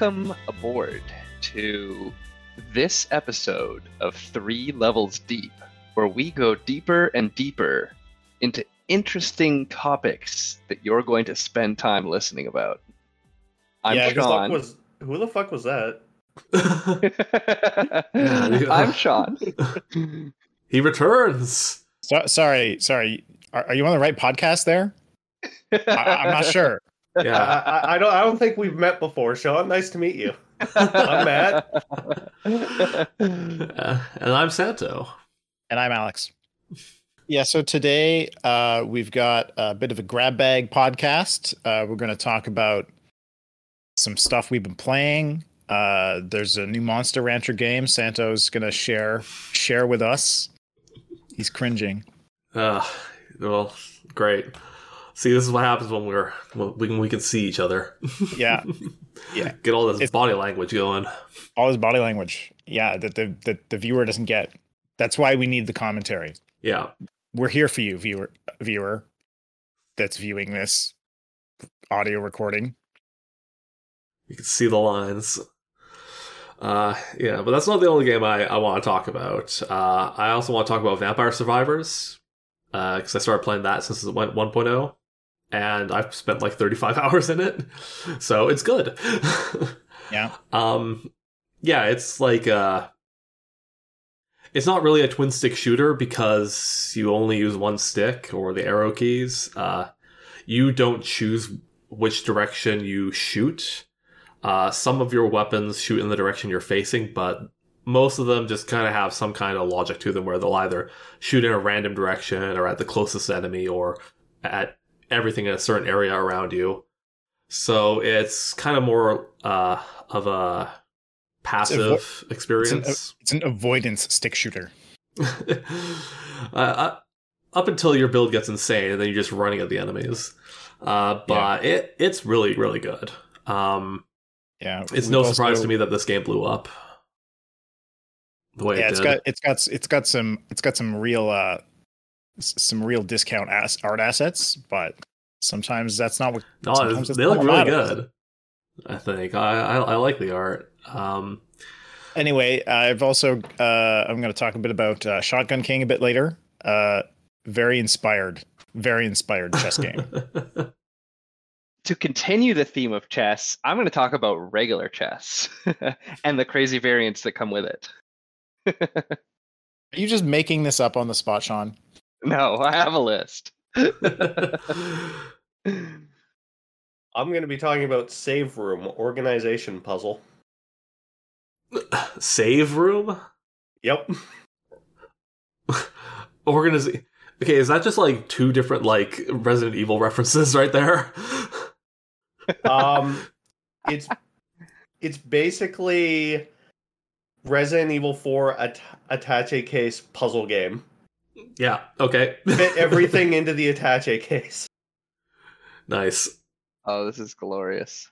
Welcome aboard to this episode of Three Levels Deep, where we go deeper and deeper into interesting topics that you're going to spend time listening about. I'm yeah, who the fuck Sean. was who the fuck was that? I'm Sean. he returns. So, sorry, sorry. Are, are you on the right podcast there? I, I'm not sure. Yeah. I, I, I don't I don't think we've met before, Sean. Nice to meet you. I'm Matt. Uh, and I'm Santo. And I'm Alex. Yeah, so today uh, we've got a bit of a grab bag podcast. Uh, we're going to talk about some stuff we've been playing. Uh, there's a new Monster Rancher game. Santo's going to share share with us. He's cringing. Uh, well, great. See, this is what happens when we're when we can see each other. Yeah, Yeah. Get all this It's- body language going. all this body language. Yeah, that the, the the viewer doesn't get. That's why we need the commentary. Yeah. We're here for you, viewer. Viewer, that's viewing this audio recording. You can see the lines. Uh, yeah, but that's not the only game I, I want to talk about. Uh, I also want to talk about Vampire Survivors because I started playing that since it went 1.0, and I've spent like 35 hours in it, so it's good. Yeah. Um, yeah, it's like uh, it's not really a twin stick shooter because you only use one stick or the arrow keys. Uh, you don't choose which direction you shoot. Uh, some of your weapons shoot in the direction you're facing, but most of them just kind of have some kind of logic to them where they'll either shoot in a random direction or at the closest enemy or at everything in a certain area around you. So it's kind of more uh, of a passive experience. It's an avoidance stick shooter. uh, uh, up until your build gets insane, and then you're just running at the enemies. Uh, but it it's really really good. Um, Yeah, it's no also- surprise to me that this game blew up the way Yeah, it it's did. got it's got it's got some it's got some real uh some real discount ass art assets, but sometimes that's not what. no, sometimes it's- that's they look really matters. good. I think I, I I like the art. Um, Anyway, I've also uh, I'm going to talk a bit about uh, Shotgun King a bit later. Uh, very inspired, very inspired chess game. to continue the theme of chess, I'm going to talk about regular chess and the crazy variants that come with it. Are you just making this up on the spot, Sean? No, I have a list. I'm going to be talking about Save Room Organization Puzzle. Save room Yep. organization. Okay, is that just like two different like Resident Evil references right there? Um, it's it's basically Resident Evil 4 at- attache case puzzle game. Yeah. Okay. Fit everything into the attache case. nice. Oh, this is glorious.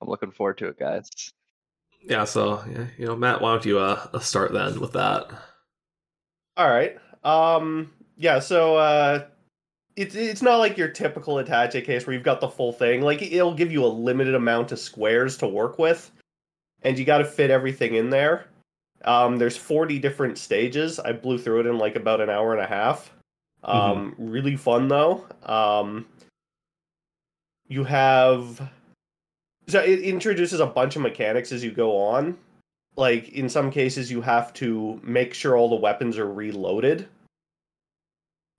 I'm looking forward to it, guys. Yeah, so yeah, you know, Matt, why don't you uh start then with that? All right. Um yeah, so uh it's it's not like your typical attache case where you've got the full thing. Like it'll give you a limited amount of squares to work with and you got to fit everything in there. Um there's 40 different stages. I blew through it in like about an hour and a half. Um really fun though. Um you have so it introduces a bunch of mechanics as you go on like in some cases you have to make sure all the weapons are reloaded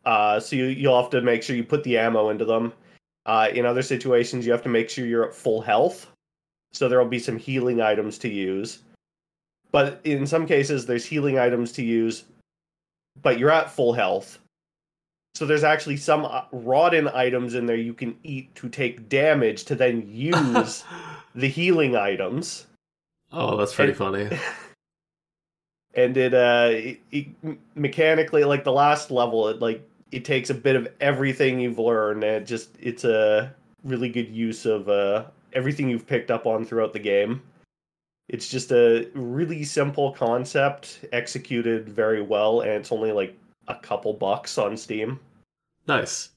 uh so you, you'll have to make sure you put the ammo into them uh in other situations you have to make sure you're at full health so there'll be some healing items to use but in some cases there's healing items to use but you're at full health. So there's actually some uh, rodden items in there you can eat to take damage to then use the healing items. Oh, that's pretty And- funny. and it uh it, it, mechanically like the last level it like it takes a bit of everything you've learned and it just it's a really good use of uh everything you've picked up on throughout the game it's just a really simple concept executed very well and it's only like a couple bucks on steam Nice.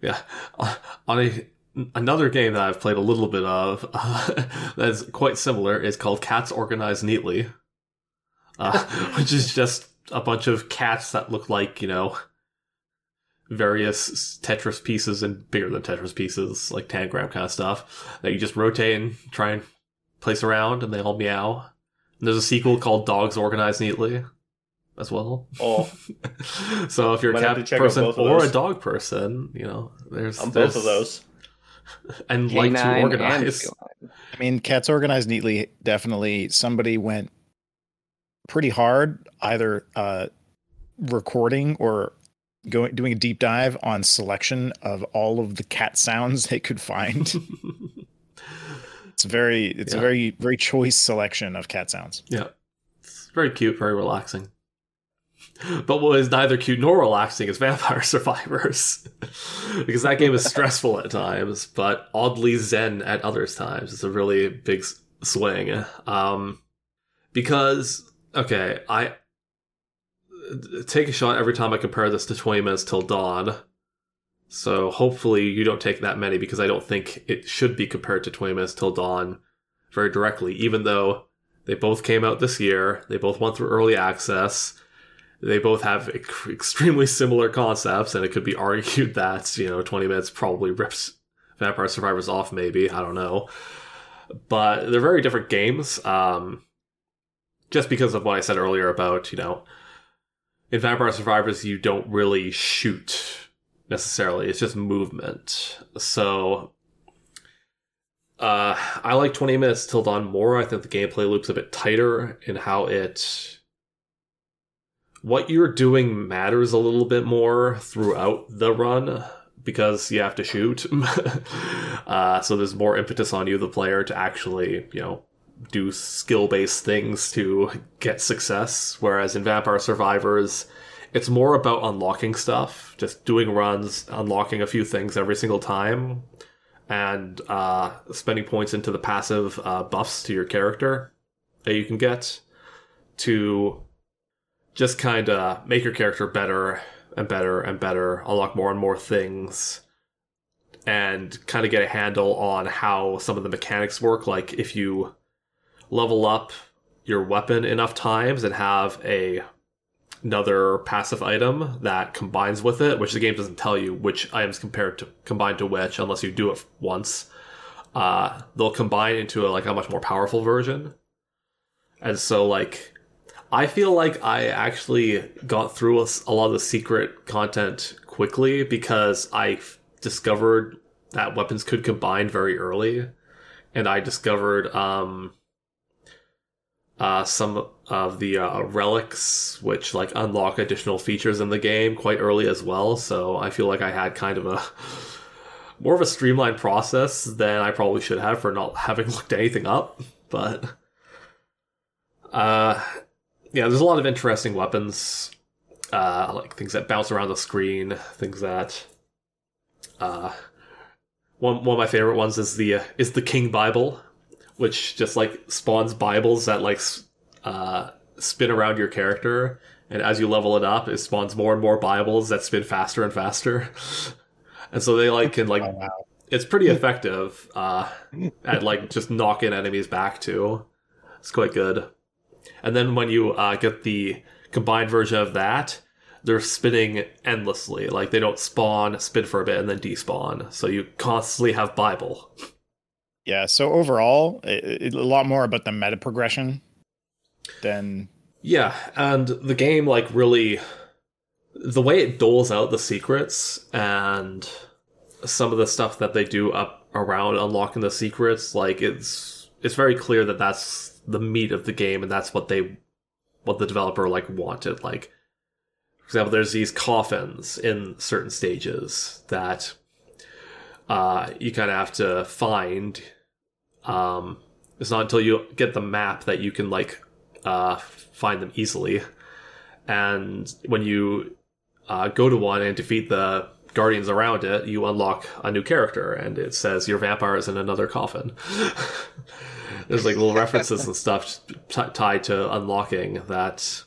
Yeah. On a another game that I've played a little bit of uh, that's quite similar is called Cats Organized Neatly, uh, which is just a bunch of cats that look like you know various Tetris pieces and bigger than Tetris pieces, like tangram kind of stuff that you just rotate and try and place around, and they all meow. And there's a sequel called Dogs Organized Neatly as well. Oh, so if you're a Might have cat to check out person or a dog person, you know, there's on there's- both of those. and like to organize. I mean, cats organized neatly. Definitely, somebody went pretty hard, either uh, recording or going doing a deep dive on selection of all of the cat sounds they could find. it's very, it's a very, very choice selection of cat sounds. Yeah. It's very cute, very relaxing. But what is neither cute nor relaxing is Vampire Survivors. because that game is stressful at times, but oddly zen at other times. It's a really big swing. Um, because, okay, I take a shot every time I compare this to 20 Minutes Till Dawn. So hopefully you don't take that many because I don't think it should be compared to 20 Minutes Till Dawn very directly, even though they both came out this year. They both went through early access. They both have ec- extremely similar concepts, and it could be argued that, you know, 20 minutes probably rips Vampire Survivors off, maybe. I don't know. But they're very different games, um, just because of what I said earlier about, you know, in Vampire Survivors, you don't really shoot necessarily, it's just movement. So uh, I like 20 minutes till dawn more. I think the gameplay loop's a bit tighter in how it. What you're doing matters a little bit more throughout the run because you have to shoot. uh, so there's more impetus on you, the player, to actually, you know, do skill based things to get success. Whereas in Vampire Survivors, it's more about unlocking stuff, just doing runs, unlocking a few things every single time and uh, spending points into the passive uh, buffs to your character that you can get to just kind of make your character better and better and better, unlock more and more things, and kind of get a handle on how some of the mechanics work. Like if you level up your weapon enough times and have a another passive item that combines with it, which the game doesn't tell you which items compared to combine to which unless you do it once. Uh, they'll combine into a, like a much more powerful version, and so like I feel like I actually got through a lot of the secret content quickly because I discovered that weapons could combine very early, and I discovered um uh, some of the uh, relics, which like unlock additional features in the game quite early as well. So I feel like I had kind of a more of a streamlined process than I probably should have for not having looked anything up. But uh, yeah, there's a lot of interesting weapons, uh, like things that bounce around the screen, things that uh, one one of my favorite ones is the uh, is the King Bible, which just like spawns Bibles that like uh, spin around your character, and as you level it up, it spawns more and more Bibles that spin faster and faster. and so they like can like Oh, wow. it's pretty effective uh, at like just knocking enemies back too. It's quite good. And then when you uh, get the combined version of that, they're spinning endlessly. Like they don't spawn, spin for a bit, and then despawn. So you constantly have Bible. Yeah. So overall, it, it, a lot more about the meta progression than Yeah, and the game like really the way it doles out the secrets and some of the stuff that they do up around unlocking the secrets, like it's it's very clear that that's the meat of the game and that's what they what the developer like wanted. Like for example, there's these coffins in certain stages that uh, you kind of have to find. Um, it's not until you get the map that you can like uh, find them easily. And when you uh, go to one and defeat the guardians around it, you unlock a new character, and it says your vampire is in another coffin. There's like little references and stuff t- tied to unlocking that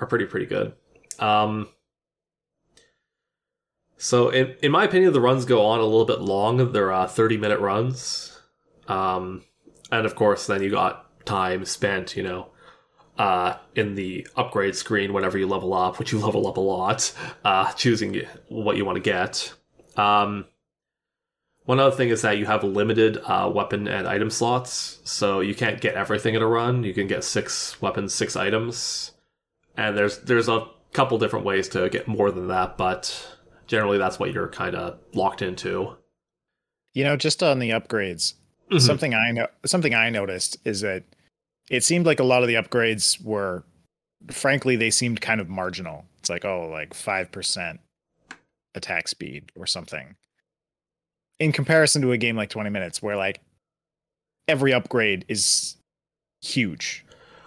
are pretty pretty good. Um, So, in, in my opinion, the runs go on a little bit long. They're uh, 30 minute runs. Um, and of course, then you got time spent, you know, uh, in the upgrade screen whenever you level up, which you level up a lot, uh, choosing what you want to get. Um, one other thing is that you have limited uh, weapon and item slots, so you can't get everything in a run. You can get six weapons, six items, and there's there's a couple different ways to get more than that, but generally that's what you're kind of locked into. You know, just on the upgrades, Mhm. something I know something I noticed is that it seemed like a lot of the upgrades were frankly they seemed kind of marginal. It's like, oh, like 5% attack speed or something. In comparison to a game like 20 minutes where like every upgrade is huge.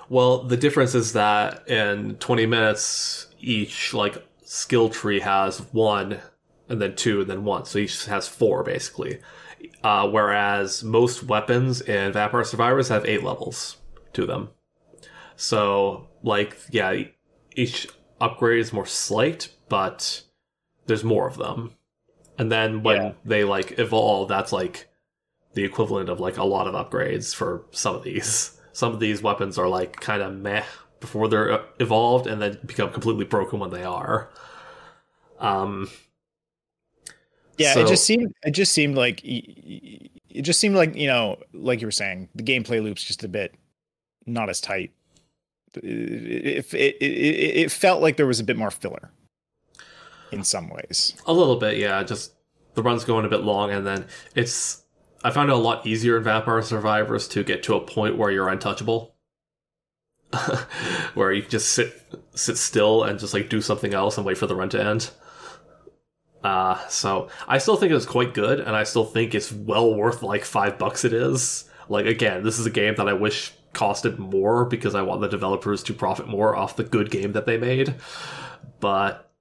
Well, the difference is that in 20 minutes, each like skill tree has one, and then two, and then one. So each has four basically. Uh, whereas most weapons in Vampire Survivors have eight levels to them. So, like, yeah, each upgrade is more slight, but there's more of them. And then when Yeah. they like evolve, that's like the equivalent of like a lot of upgrades for some of these. Some of these weapons are like kind of meh before they're uh, evolved, and then become completely broken when they are. Um, Yeah, So- it just seemed it just seemed like it just seemed like, you know, like you were saying, the gameplay loop's just a bit not as tight. It, it, it, it, it felt like there was a bit more filler in some ways. A little bit, yeah. Just the run's going a bit long, and then it's. I found it a lot easier in Vampire Survivors to get to a point where you're untouchable, where you just sit sit still and just like do something else and wait for the run to end. Uh, so I still think it's quite good, and I still think it's well worth like five bucks. It is like again, this is a game that I wish costed more because I want the developers to profit more off the good game that they made. But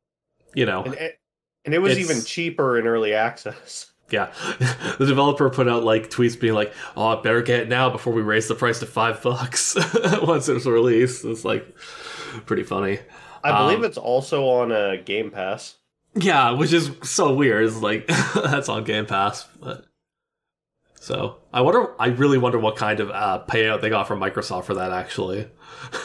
you know, And it, and it was even cheaper in early access. yeah, the developer put out like tweets being like, "Oh, I better get it now before we raise the price to five bucks once it's released." It's like pretty funny. I believe Um, it's also on a Game Pass. Yeah, which is so weird. It's like that's on Game Pass, but so I wonder. I really wonder what kind of uh, payout they got from Microsoft for that. Actually,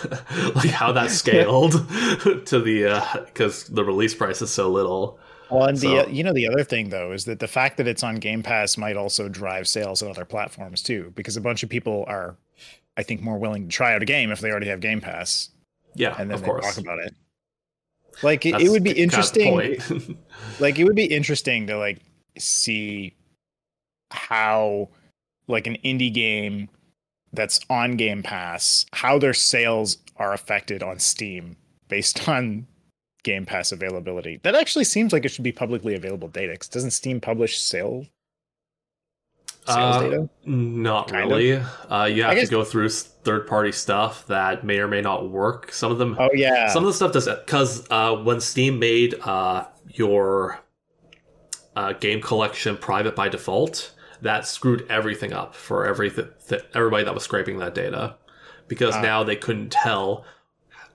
like how that scaled to the because the release price is so little. Well, and the you know the other thing though is that the fact that it's on Game Pass might also drive sales on other platforms too, because a bunch of people are, I think, more willing to try out a game if they already have Game Pass, Yeah, and then of they course. talk about it. Like it, it would be interesting. like it would be interesting to like see how like an indie game that's on game pass how their sales are affected on steam based on game pass availability that actually seems like it should be publicly available data 'cause doesn't steam publish sale sales Uh, data Not Kind of. really. Uh, you have to go through third party stuff that may or may not work. Some of them, oh yeah some of the stuff does because uh, when Steam made uh, your uh, game collection private by default, that screwed everything up for everything th- everybody that was scraping that data because Ah. now they couldn't tell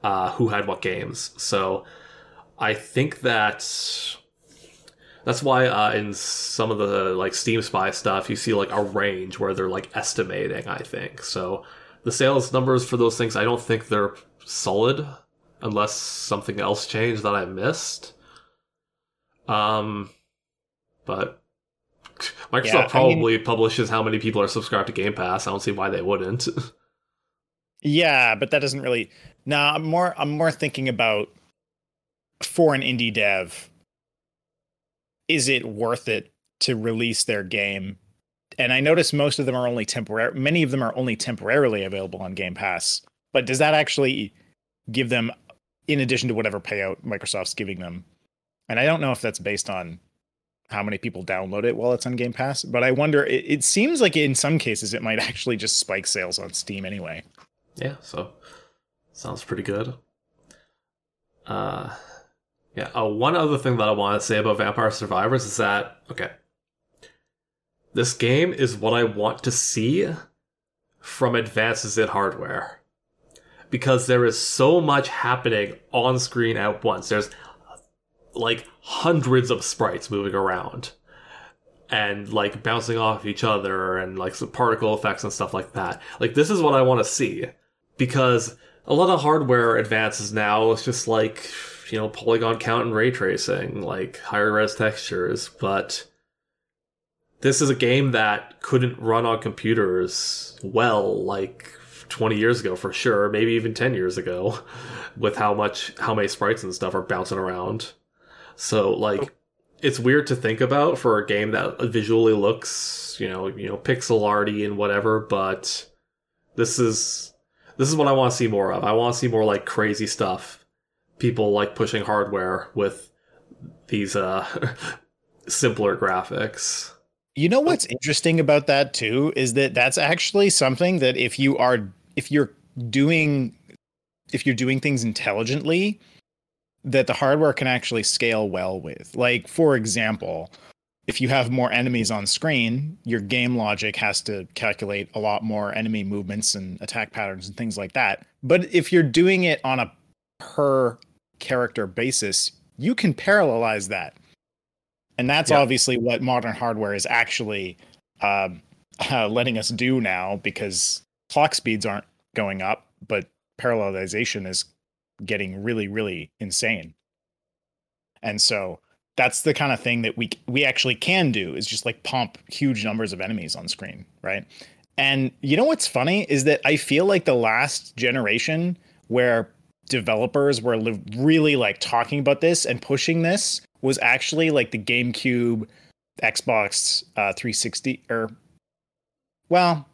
uh, who had what games. So I think that that's why uh, in some of the like Steam Spy stuff, you see like a range where they're like estimating. I think so. The sales numbers for those things, I don't think they're solid unless something else changed that I missed. Um, but Microsoft Yeah, I mean- probably publishes how many people are subscribed to Game Pass. I don't see why they wouldn't. Yeah, but that doesn't really. No, I'm more. I'm more thinking about for an indie dev. Is it worth it to release their game? And I notice most of them are only temporary. Many of them are only temporarily available on Game Pass. But does that actually give them, in addition to whatever payout Microsoft's giving them? And I don't know if that's based on how many people download it while it's on Game Pass. But I wonder. It, it seems like in some cases it might actually just spike sales on Steam anyway. Yeah, so sounds pretty good. Uh yeah, uh, one other thing that I want to say about Vampire Survivors is that okay. This game is what I want to see from advances in hardware. Because there is so much happening on screen at once. There's like hundreds of sprites moving around and like bouncing off each other and like some particle effects and stuff like that. Like this is what I want to see because a lot of hardware advances now is just like you know polygon count and ray tracing, like higher res textures, but this is a game that couldn't run on computers well like 20 years ago for sure, maybe even 10 years ago with how much how many sprites and stuff are bouncing around. So like it's weird to think about for a game that visually looks, you know, you know, pixel arty and whatever, but this is this is what I want to see more of. I want to see more like crazy stuff. People like pushing hardware with these uh simpler graphics. You know what's interesting about that too is that that's actually something that if you are if you're doing if you're doing things intelligently that the hardware can actually scale well with. Like for example, if you have more enemies on screen, your game logic has to calculate a lot more enemy movements and attack patterns and things like that. But if you're doing it on a per character basis, you can parallelize that. And that's yeah. obviously what modern hardware is actually uh, uh, letting us do now because clock speeds aren't going up, but parallelization is getting really, really insane. And so that's the kind of thing that we we actually can do is just like pump huge numbers of enemies on screen, right? And you know what's funny is that I feel like the last generation where developers were really like talking about this and pushing this was actually like the GameCube, Xbox uh, 360, or well,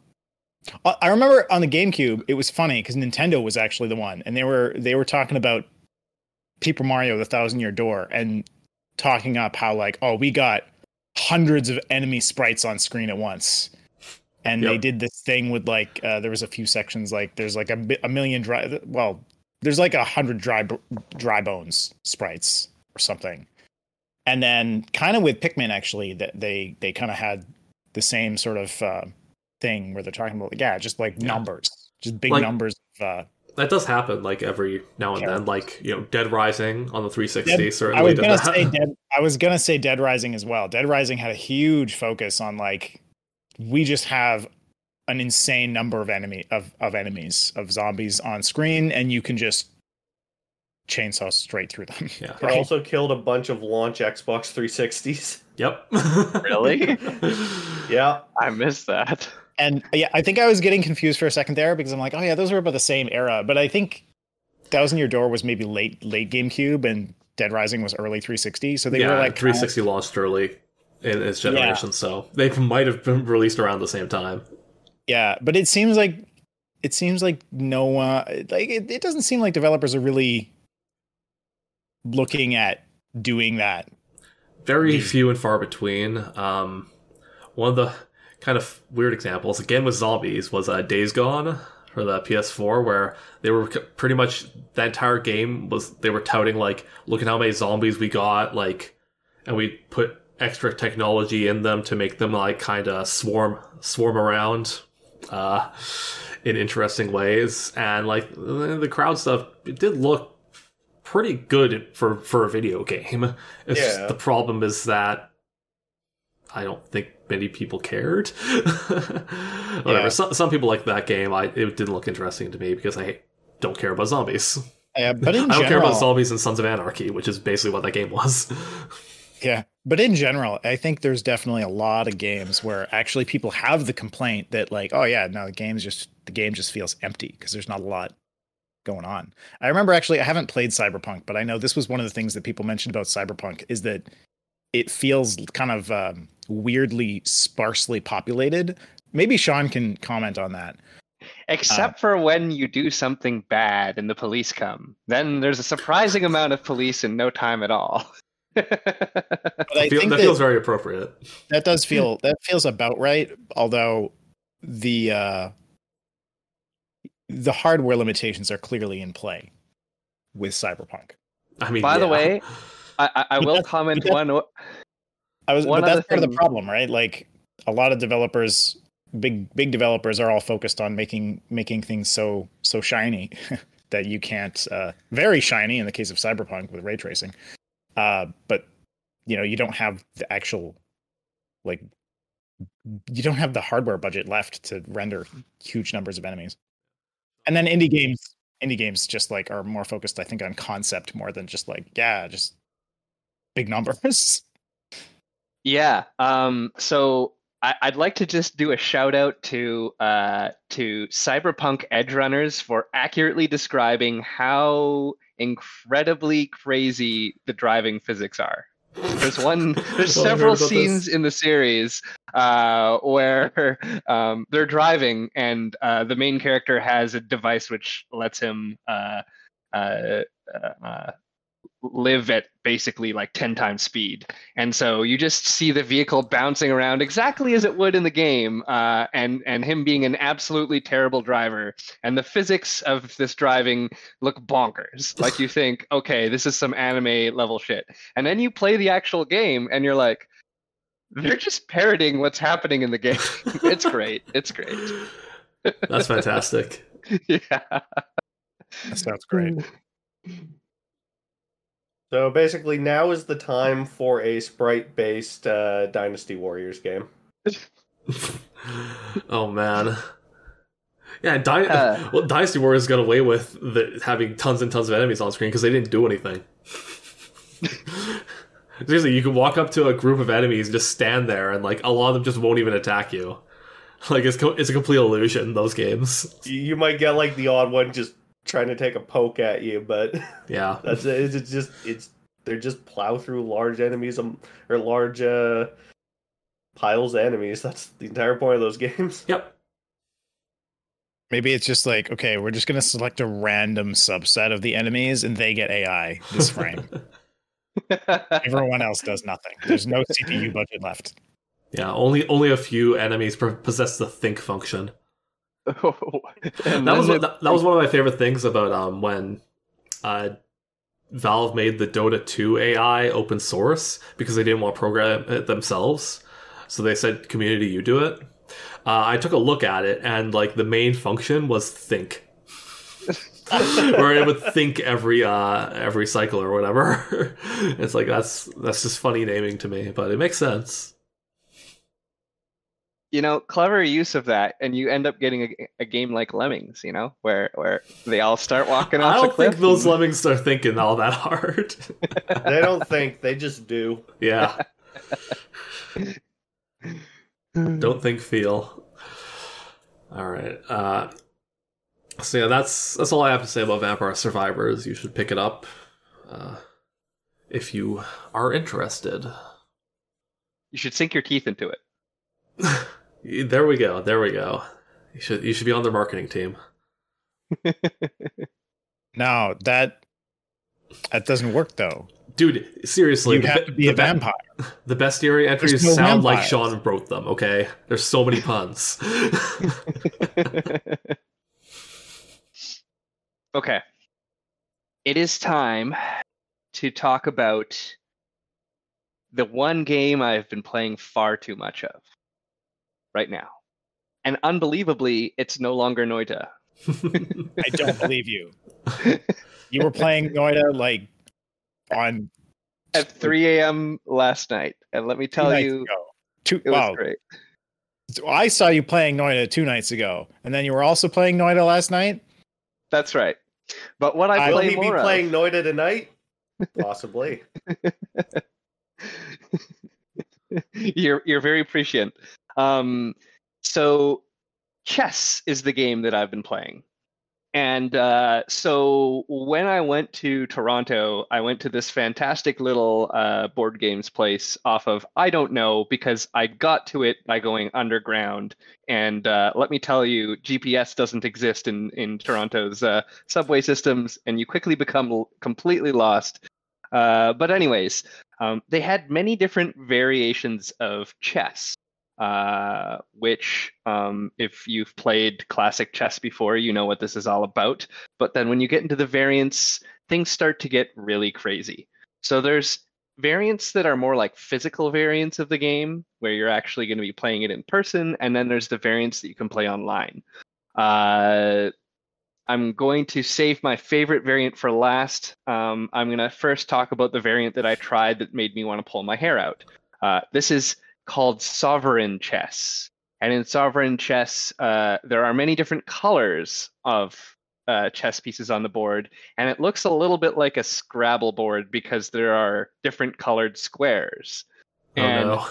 I remember on the GameCube, it was funny because Nintendo was actually the one, and they were they were talking about Paper Mario: The Thousand Year Door and talking up how like, oh, we got hundreds of enemy sprites on screen at once, and yep. they did this thing with like uh, there was a few sections like there's like a, a million dry well there's like a hundred dry dry bones sprites or something, and then kind of with Pikmin actually that they they kind of had the same sort of. Uh, thing where they're talking about yeah, just like yeah. numbers, just big like, numbers of uh, that does happen like every now and then like you know dead rising on the 360 dead, certainly i was gonna say dead i was gonna say dead rising as well. Dead rising had a huge focus on like we just have an insane number of enemy of, of enemies of zombies on screen and you can just chainsaw straight through them. Yeah. Right? also killed a bunch of launch xbox 360s yep. Really? Yeah. I missed that and yeah, I think I was getting confused for a second there because I'm like, oh yeah, those were about the same era. But I think Thousand Year Door was maybe late late GameCube and Dead Rising was early 360. So they yeah, were like 360 kind of... launched early in its generation, yeah. so they might have been released around the same time. Yeah, but it seems like it seems like no uh, like it, it doesn't seem like developers are really looking at doing that. Very few and far between. Um, one of the kind of weird examples. Again with zombies was uh, Days Gone for the PS4 where they were pretty much the entire game was they were touting like look at how many zombies we got like and we put extra technology in them to make them like kind of swarm swarm around uh in interesting ways. And like the crowd stuff it did look pretty good for for a video game. It's yeah. the problem is that I don't think many people cared. Whatever. Yeah. Some, some people like that game. I it didn't look interesting to me because I don't care about zombies. Yeah, but I don't general, care about zombies and Sons of Anarchy, which is basically what that game was. yeah, but in general, I think there's definitely a lot of games where actually people have the complaint that like, oh yeah, no, the game's just the game just feels empty because there's not a lot going on. I remember actually I haven't played Cyberpunk, but I know this was one of the things that people mentioned about Cyberpunk is that it feels kind of um, weirdly sparsely populated. Maybe Sean can comment on that. Except uh, for when you do something bad and the police come. Then there's a surprising amount of police in no time at all. but I feel, think that, that feels very appropriate. That does feel that feels about right. Although the uh, the hardware limitations are clearly in play with Cyberpunk. I mean, by yeah. the way, I, I will comment one. I was, one but that's part of the problem, right? Like a lot of developers, big big developers, are all focused on making making things so so shiny that you can't. Uh, very shiny in the case of Cyberpunk with ray tracing. uh, but you know you don't have the actual like you don't have the hardware budget left to render huge numbers of enemies. And then indie games, indie games just like are more focused, I think, on concept more than just like yeah, just big numbers. Yeah. Um, so I, would like to just do a shout out to uh, to Cyberpunk Edgerunners for accurately describing how incredibly crazy the driving physics are. There's one. There's heard several scenes this. in the series uh, where um, they're driving, and uh, the main character has a device which lets him uh, uh, uh, live at basically like 10 times speed. And so you just see the vehicle bouncing around exactly as it would in the game, uh, and and him being an absolutely terrible driver. And the physics of this driving look bonkers. Like you think, okay, this is some anime level shit. And then you play the actual game, and you're like, they're just parroting what's happening in the game. it's great. It's great. That's fantastic. yeah. That sounds great. So basically, now is the time for a sprite-based uh, Dynasty Warriors game. oh man. Yeah, Dy- Uh. well, Dynasty Warriors got away with the, having tons and tons of enemies on screen because they didn't do anything. Seriously, you can walk up to a group of enemies and just stand there, and like a lot of them just won't even attack you. Like it's co- it's a complete illusion. Those games. You, you might get like the odd one just trying to take a poke at you, but Yeah. that's it. It's just it's they're just plow through large enemies um, or large uh, piles of enemies. That's the entire point of those games. Yep. Maybe it's just like, okay, we're just gonna select a random subset of the enemies and they get AI this frame. Everyone else does nothing. There's no CPU budget left. Yeah. Only only a few enemies possess the think function. That was it- that, that was one of my favorite things about um when uh Valve made the Dota 2 AI open source because they didn't want to program it themselves. So they said, "Community, you do it." Uh, I took a look at it, and like the main function was think, where it would think every uh every cycle or whatever. it's like that's that's just funny naming to me, but it makes sense. You know, clever use of that, and you end up getting a, a game like Lemmings, you know, where where they all start walking off I off don't the cliff. think those and- lemmings are thinking all that hard. they don't think; they just do. yeah. Don't think, feel. All right. Uh, so yeah, that's that's all I have to say about Vampire Survivors. You should pick it up uh, if you are interested. you should sink your teeth into it. There we go. There we go. You should you should be on their marketing team. No, that that doesn't work though. Dude, seriously, you the, have to be a the, be- vampire. the bestiary entries no sound like. Sean wrote them. Okay, there's so many puns. okay. It is time to talk about the one game I've been playing far too much of right now. And unbelievably, it's no longer Noita. I don't believe you. You were playing Noita like on At 3 a.m. last night. And let me tell nights you, ago. Two, it was wow, great. I saw you playing Noita two nights ago, and then you were also playing Noita last night. That's right. But what I I- Will play he be more of- playing Noita tonight? Possibly. you're you're very prescient. Um, so chess is the game that I've been playing, and uh, so when I went to Toronto, I went to this fantastic little uh, board games place off of I don't know because I got to it by going underground, and uh, let me tell you, GPS doesn't exist in in Toronto's uh, subway systems, and you quickly become l- completely lost. Uh, but anyways, um, they had many different variations of chess, uh, which, um, if you've played classic chess before, you know what this is all about. But then when you get into the variants, things start to get really crazy. So there's variants that are more like physical variants of the game, where you're actually going to be playing it in person, and then there's the variants that you can play online. Uh, I'm going to save my favorite variant for last. Um, I'm going to first talk about the variant that I tried that made me want to pull my hair out. Uh, this is called Sovereign Chess. And in Sovereign Chess, uh, there are many different colors of uh, chess pieces on the board, and it looks a little bit like a Scrabble board because there are different colored squares. Oh and no.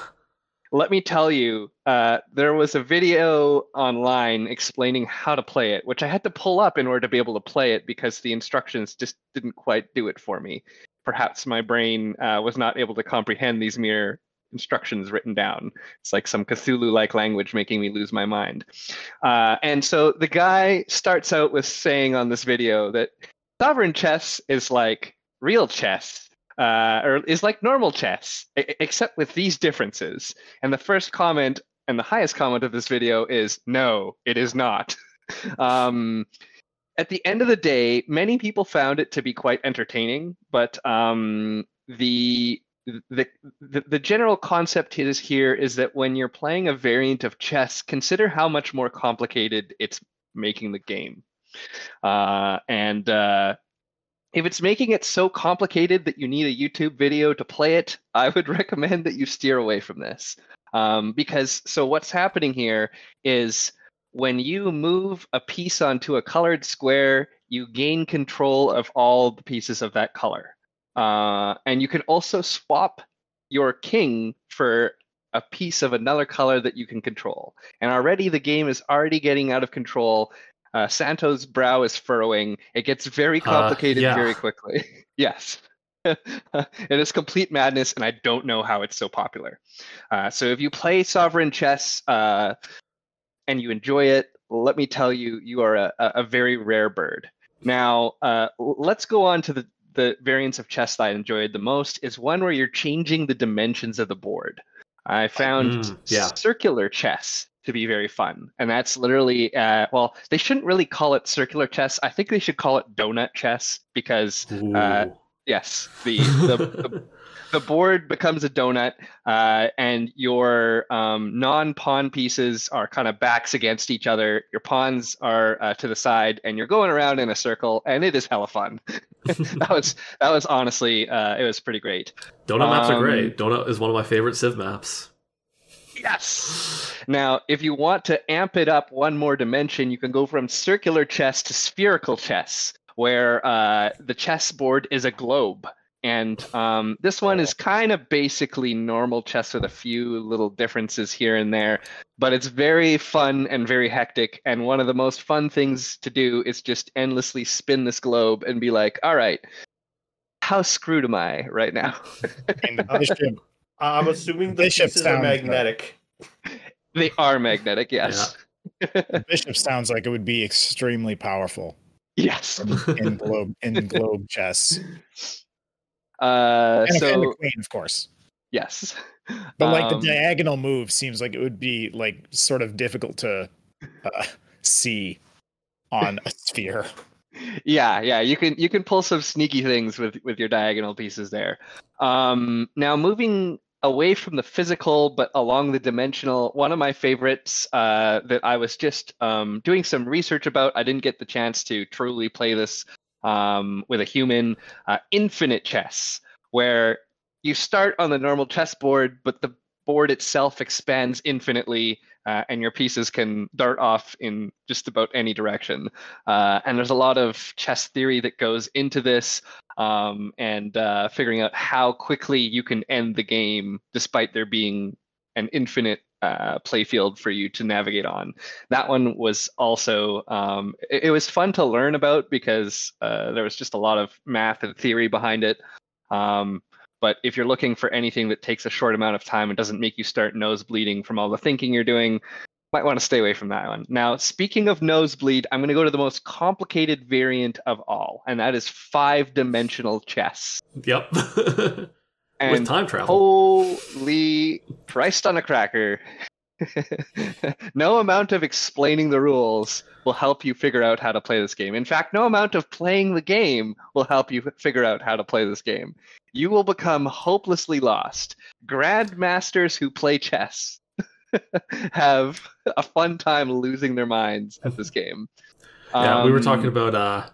let me tell you, uh, there was a video online explaining how to play it, which I had to pull up in order to be able to play it because the instructions just didn't quite do it for me. Perhaps my brain uh, was not able to comprehend these mere instructions written down. It's like some Cthulhu like language making me lose my mind. Uh, and so the guy starts out with saying on this video that sovereign chess is like real chess uh, or is like normal chess, except with these differences. And the first comment and the highest comment of this video is no, it is not. um, at the end of the day, many people found it to be quite entertaining, but um, the the, the general concept is here is that when you're playing a variant of chess, consider how much more complicated it's making the game. Uh, and uh, if it's making it so complicated that you need a YouTube video to play it, I would recommend that you steer away from this. Um, because so what's happening here is when you move a piece onto a colored square, you gain control of all the pieces of that color. Uh, and you can also swap your king for a piece of another color that you can control. And already the game is already getting out of control. Uh, Santo's brow is furrowing. It gets very complicated yeah. very quickly. yes. it is complete madness, and I don't know how it's so popular. Uh, so if you play Sovereign Chess uh, and you enjoy it, let me tell you, you are a, a a very rare bird. Now, uh, let's go on to the, the variants of chess that I enjoyed the most is one where you're changing the dimensions of the board. I found Mm, yeah. circular chess to be very fun, and that's literally uh, well, they shouldn't really call it circular chess. I think they should call it donut chess because uh, yes, the the, the the board becomes a donut, uh, and your um, non-pawn pieces are kind of backs against each other. Your pawns are uh, to the side, and you're going around in a circle, and it is hella fun. that was that was honestly, uh, it was pretty great. Donut maps are um, great. Donut is one of my favorite Civ maps. Yes. Now, if you want to amp it up one more dimension, you can go from circular chess to spherical chess, where uh, the chessboard is a globe. And um, this one is kind of basically normal chess with a few little differences here and there, but it's very fun and very hectic. And one of the most fun things to do is just endlessly spin this globe and be like, all right, how screwed am I right now? And the bishop, I'm assuming the Bishop pieces are sounds magnetic. they are magnetic, yes. the bishop sounds like it would be extremely powerful Yes. in globe in globe chess. Uh, And, so and the queen, of course. yes, But like Um, the diagonal move seems like it would be like sort of difficult to uh, see on a sphere. yeah, yeah, you can you can pull some sneaky things with with your diagonal pieces there. Um, now moving away from the physical but along the dimensional, one of my favorites uh, that I was just um, doing some research about. I didn't get the chance to truly play this um, with a human. Uh, infinite chess, where you start on the normal chessboard, but the board itself expands infinitely, uh, and your pieces can dart off in just about any direction. Uh, and there's a lot of chess theory that goes into this, um, and uh, figuring out how quickly you can end the game despite there being an infinite uh, playfield for you to navigate on. That one was also um, it, it was fun to learn about because uh, there was just a lot of math and theory behind it. Um, but if you're looking for anything that takes a short amount of time and doesn't make you start nose bleeding from all the thinking you're doing, might want to stay away from that one. Now, speaking of nosebleed, I'm going to go to the most complicated variant of all, and that is five dimensional chess. Yep. And With time travel. Holy Christ on a cracker. no amount of explaining the rules will help you figure out how to play this game. In fact, no amount of playing the game will help you figure out how to play this game. You will become hopelessly lost. Grandmasters who play chess have a fun time losing their minds at this game. Yeah, we were Um, talking about uh,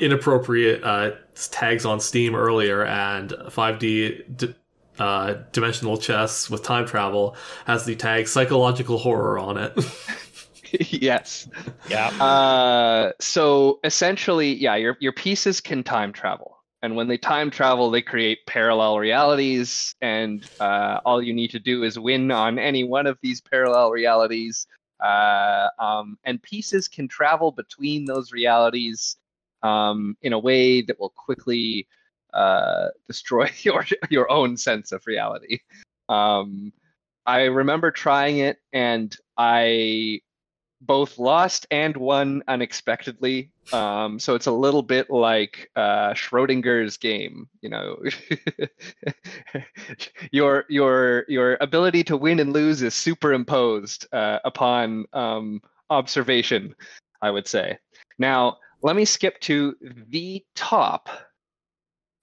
inappropriate uh, tags on Steam earlier, and 5D d- uh, dimensional chess with time travel has the tag psychological horror on it. yes. Yeah. Uh, so essentially, yeah, your your pieces can time travel, and when they time travel, they create parallel realities, and uh, all you need to do is win on any one of these parallel realities. Uh, um, and pieces can travel between those realities um, in a way that will quickly uh, destroy your your own sense of reality. Um, I remember trying it, and I both lost and won unexpectedly. Um, so it's a little bit like uh, Schrodinger's game. You know, your your your ability to win and lose is superimposed uh, upon um, observation. I would say. Now let me skip to the top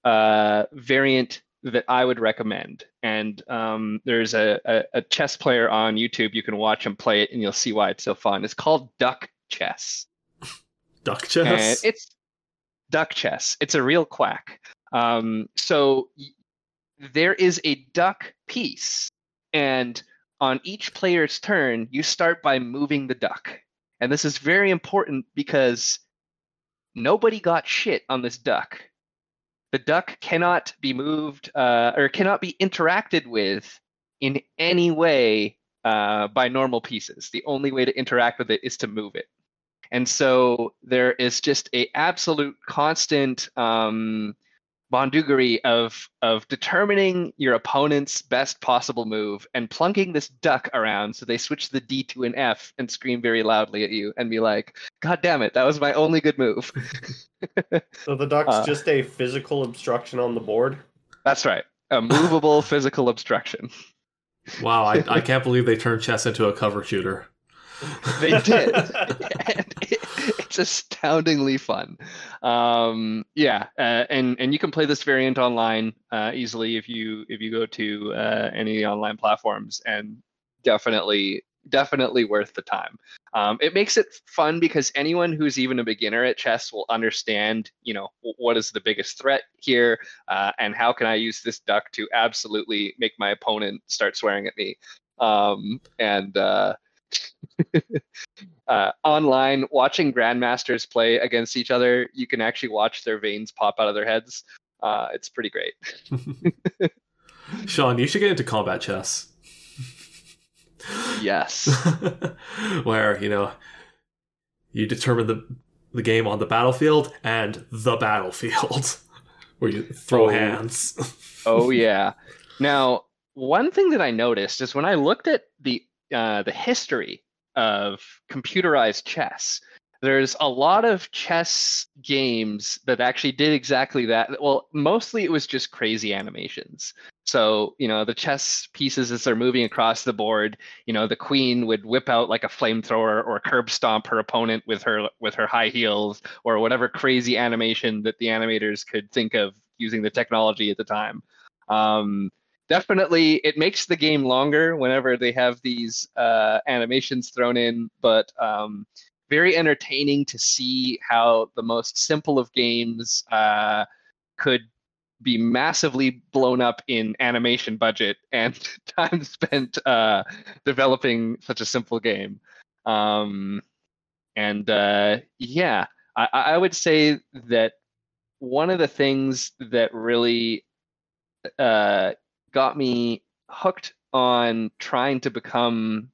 uh, variant that I would recommend. And um, there's a, a, a chess player on YouTube. You can watch him play it, and you'll see why it's so fun. It's called Duck Chess. Duck And chess. it's duck chess. It's a real quack. Um, so there is a duck piece, and on each player's turn, you start by moving the duck. And this is very important because nobody got shit on this duck. The duck cannot be moved uh, or cannot be interacted with in any way uh, by normal pieces. The only way to interact with it is to move it. And so there is just a absolute constant um, bondugery of of determining your opponent's best possible move and plunking this duck around so they switch the D to an F and scream very loudly at you and be like, "God damn it, that was my only good move." So the duck's Uh, just a physical obstruction on the board. That's right, a movable physical obstruction. wow, I, I can't believe they turned chess into a cover shooter. They did. and it, it's astoundingly fun. Um, yeah, uh, and and you can play this variant online uh, easily if you if you go to uh, any online platforms, and definitely definitely worth the time. Um, it makes it fun because anyone who's even a beginner at chess will understand, you know, what is the biggest threat here, uh, and how can I use this duck to absolutely make my opponent start swearing at me. Um, and uh, uh, online watching grandmasters play against each other you can actually watch their veins pop out of their heads uh, it's pretty great Sean, you should get into combat chess. yes Where, you know, you determine the the game on the battlefield and the battlefield. Where you throw Oh. hands. oh yeah now one thing that i noticed is when i looked at the uh, the history of computerized chess. There's a lot of chess games that actually did exactly that. Well mostly it was just crazy animations. So you know the chess pieces as they're moving across the board you know the queen would whip out like a flamethrower or curb stomp her opponent with her with her high heels or whatever crazy animation that the animators could think of using the technology at the time. Um, definitely it makes the game longer whenever they have these uh, animations thrown in but um, very entertaining to see how the most simple of games uh, could be massively blown up in animation budget and time spent uh, developing such a simple game. Um, and uh, yeah I, I would say that one of the things that really uh, got me hooked on trying to become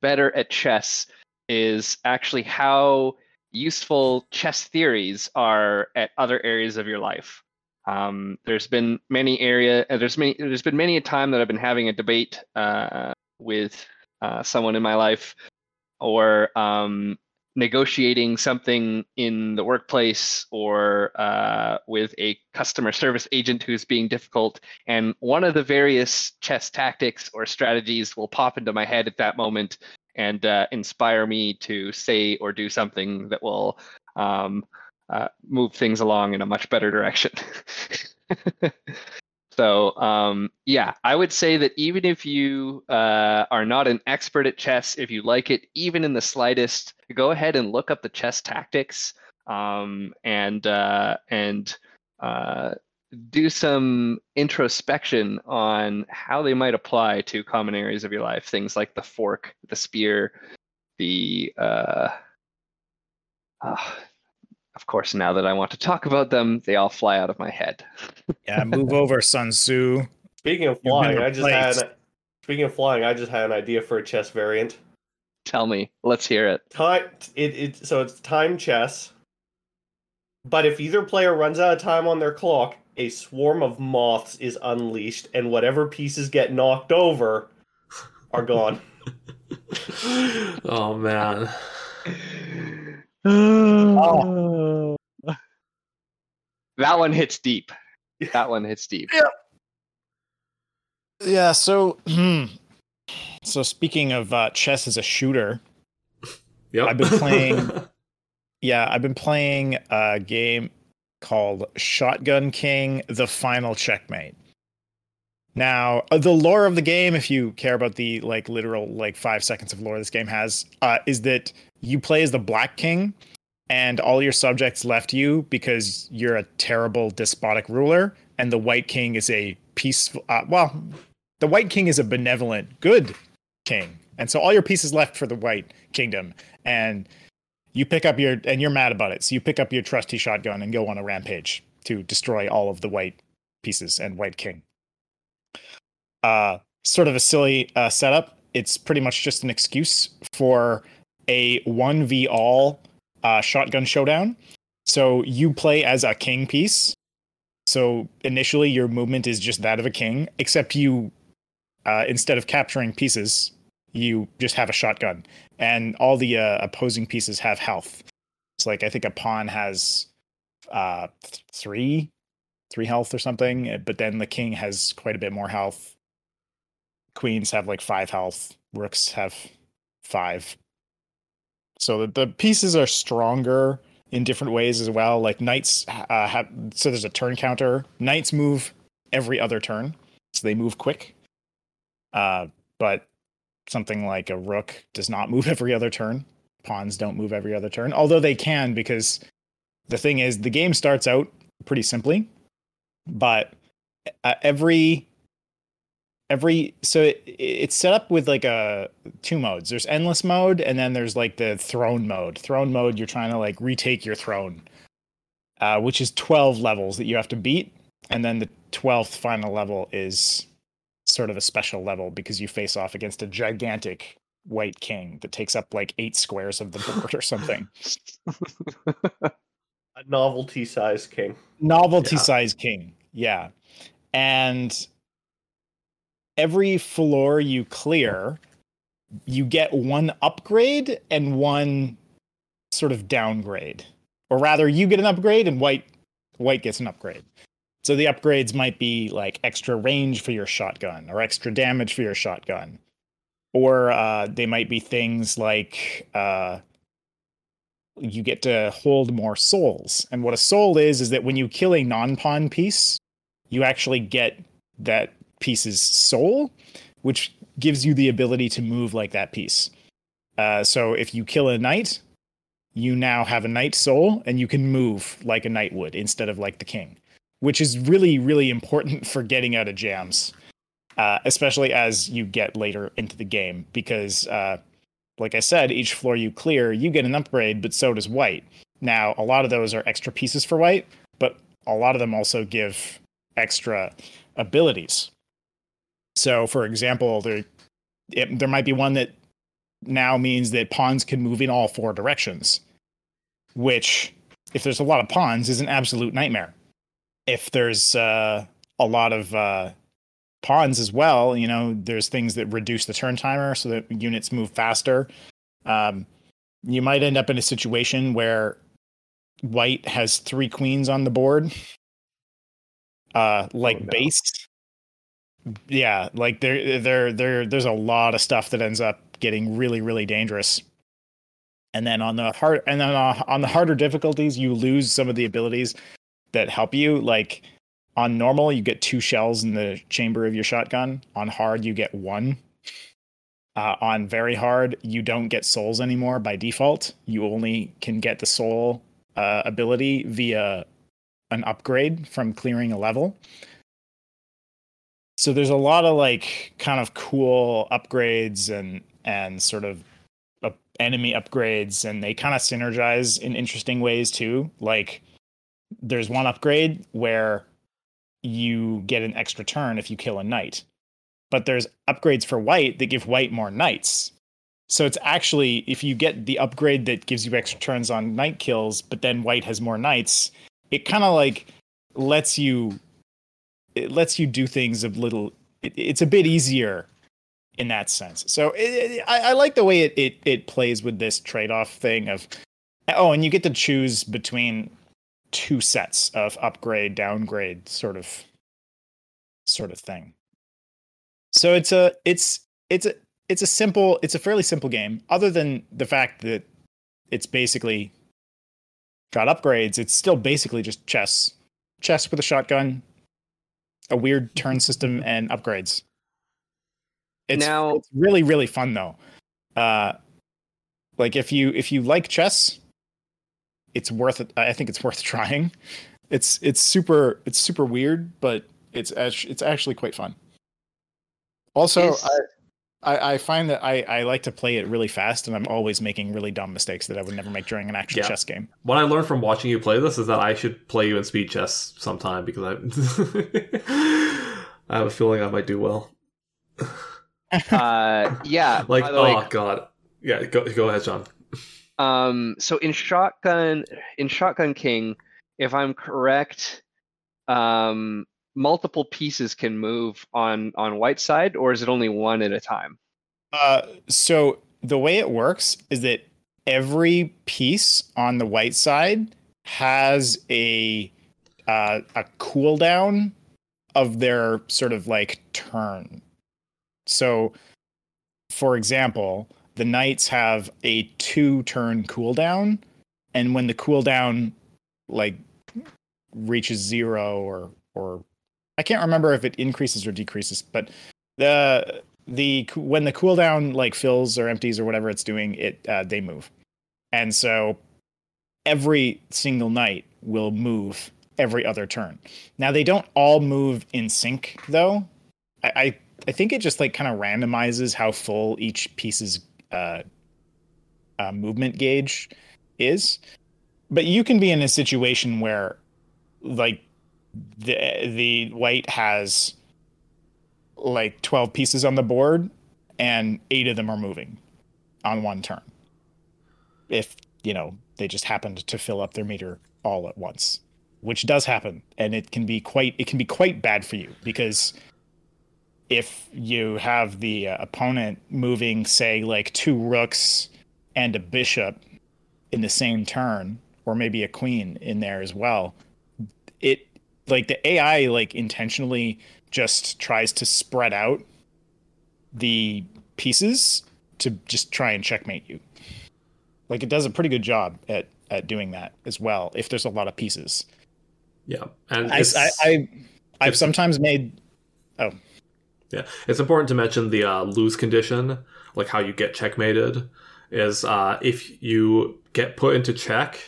better at chess is actually how useful chess theories are at other areas of your life. Um, there's been many area, uh, there's many, there's been many a time that I've been having a debate uh, with uh, someone in my life, or um, negotiating something in the workplace or uh, with a customer service agent who's being difficult. And one of the various chess tactics or strategies will pop into my head at that moment and uh, inspire me to say or do something that will um, uh, move things along in a much better direction. So um, yeah, I would say that even if you uh, are not an expert at chess, if you like it even in the slightest, go ahead and look up the chess tactics um, and uh, and uh, do some introspection on how they might apply to common areas of your life. Things like the fork, the spear, the uh, uh, of course, now that I want to talk about them, they all fly out of my head. Yeah, move over, Sun Tzu. Speaking of flying, I just had an, speaking of flying, I just had an idea for a chess variant. Tell me, let's hear it. Time it, it so it's time chess. But if either player runs out of time on their clock, a swarm of moths is unleashed, and whatever pieces get knocked over are gone. oh man. Oh. That one hits deep. That one hits deep. Yeah, Yeah. so hmm. so speaking of uh, chess as a shooter, Yep. I've been playing- yeah, I've been playing a game called Shotgun King: The Final Checkmate. Now, uh, the lore of the game, if you care about the like literal like five seconds of lore this game has, uh, is that you play as the Black King, and all your subjects left you because you're a terrible despotic ruler, and the White King is a peaceful. Uh, well, the White King is a benevolent, good king, and so all your pieces left for the White Kingdom, and you pick up your and you're mad about it, so you pick up your trusty shotgun and go on a rampage to destroy all of the White pieces and White King uh, sort of a silly uh, setup. It's pretty much just an excuse for a 1v all uh, shotgun showdown. So you play as a king piece. So initially, your movement is just that of a king, except you, uh, instead of capturing pieces, you just have a shotgun, and all the uh, opposing pieces have health. It's like I think a pawn has uh, th- three, three health or something, but then the king has quite a bit more health queens have like five health rooks have five. So the, the pieces are stronger in different ways as well like knights uh, have so there's a turn counter. Knights move every other turn so they move quick. Uh, but something like a rook does not move every other turn. Pawns don't move every other turn although they can because the thing is the game starts out pretty simply but uh, every every so it, it's set up with like a two modes. There's endless mode and then there's like the throne mode. Throne mode you're trying to like retake your throne uh, which is 12 levels that you have to beat. And then the 12th final level is sort of a special level because you face off against a gigantic white king that takes up like eight squares of the board or something. A novelty size king. novelty Yeah. size king yeah. And every floor you clear you get one upgrade and one sort of downgrade. Or rather you get an upgrade and white white gets an upgrade. So the upgrades might be like extra range for your shotgun or extra damage for your shotgun. Or uh, they might be things like uh, you get to hold more souls. And what a soul is, is that when you kill a non pawn piece, you actually get that piece's soul, which gives you the ability to move like that piece. Uh, so if you kill a knight, you now have a knight soul and you can move like a knight would instead of like the king, which is really, really important for getting out of jams, uh, especially as you get later into the game because. Uh, like I said, each floor you clear, you get an upgrade, but so does white. Now, a lot of those are extra pieces for white, but a lot of them also give extra abilities. So, for example, there it, there might be one that now means that pawns can move in all four directions, which, if there's a lot of pawns, is an absolute nightmare. If there's uh, a lot of uh, pawns as well, you know, there's things that reduce the turn timer so that units move faster. Um, you might end up in a situation where white has three queens on the board, uh, like Oh, no. base. Yeah, like there, there, there, there's a lot of stuff that ends up getting really, really dangerous. And then on the hard, and then uh, on the harder difficulties, you lose some of the abilities that help you. Like On normal, you get two shells in the chamber of your shotgun. On hard, you get one. Uh, on very hard, you don't get souls anymore by default. You only can get the soul uh, ability via an upgrade from clearing a level. So there's a lot of like kind of cool upgrades and and sort of enemy upgrades, and they kind of synergize in interesting ways too. Like there's one upgrade where you get an extra turn if you kill a knight but there's upgrades for white that give white more knights. So it's actually if you get the upgrade that gives you extra turns on knight kills, but then white has more knights, it kind of like lets you it lets you do things a little. It, it's a bit easier in that sense. So it, I, I like the way it, it it plays with this trade off thing of oh, and you get to choose between two sets of upgrade downgrade sort of sort of thing. So it's a it's it's a it's a simple it's a fairly simple game. Other than the fact that it's basically got upgrades, it's still basically just chess. Chess with a shotgun, a weird turn system, and upgrades. It's, Now- it's really really fun though. Uh, like if you if you like chess, it's worth it. I think it's worth trying. It's it's super it's super weird, but it's it's actually quite fun. Also, Is- I, I I find that I I like to play it really fast, and I'm always making really dumb mistakes that I would never make during an actual Yeah. chess game. What I learned from watching you play this is that I should play you in speed chess sometime because I I have a feeling I might do well. Uh, yeah. Like, oh way, god, yeah. Go go ahead, John. Um, so in Shotgun, in Shotgun King, if I'm correct, um, multiple pieces can move on on white side, or is it only one at a time? Uh, so the way it works is that every piece on the white side has a uh, a cooldown of their sort of like turn. So, for example, the knights have a two turn cooldown, and when the cooldown like reaches zero or or I can't remember if it increases or decreases, but the the when the cooldown like fills or empties or whatever it's doing, it uh, they move, and so every single knight will move every other turn. Now they don't all move in sync though. I I, I think it just like kind of randomizes how full each piece's uh, uh, movement gauge is. But you can be in a situation where like the the white has like 12 pieces on the board and eight of them are moving on one turn. If you know they just happened to fill up their meter all at once which does happen and it can be quite it can be quite bad for you because if you have the uh, opponent moving say like two rooks and a bishop in the same turn or maybe a queen in there as well it like the ai like intentionally just tries to spread out the pieces to just try and checkmate you. Like it does a pretty good job at at doing that as well if there's a lot of pieces. Yeah, and I, I, I I've sometimes made oh. Yeah, it's important to mention the uh, lose condition, like how you get checkmated, is uh, if you get put into check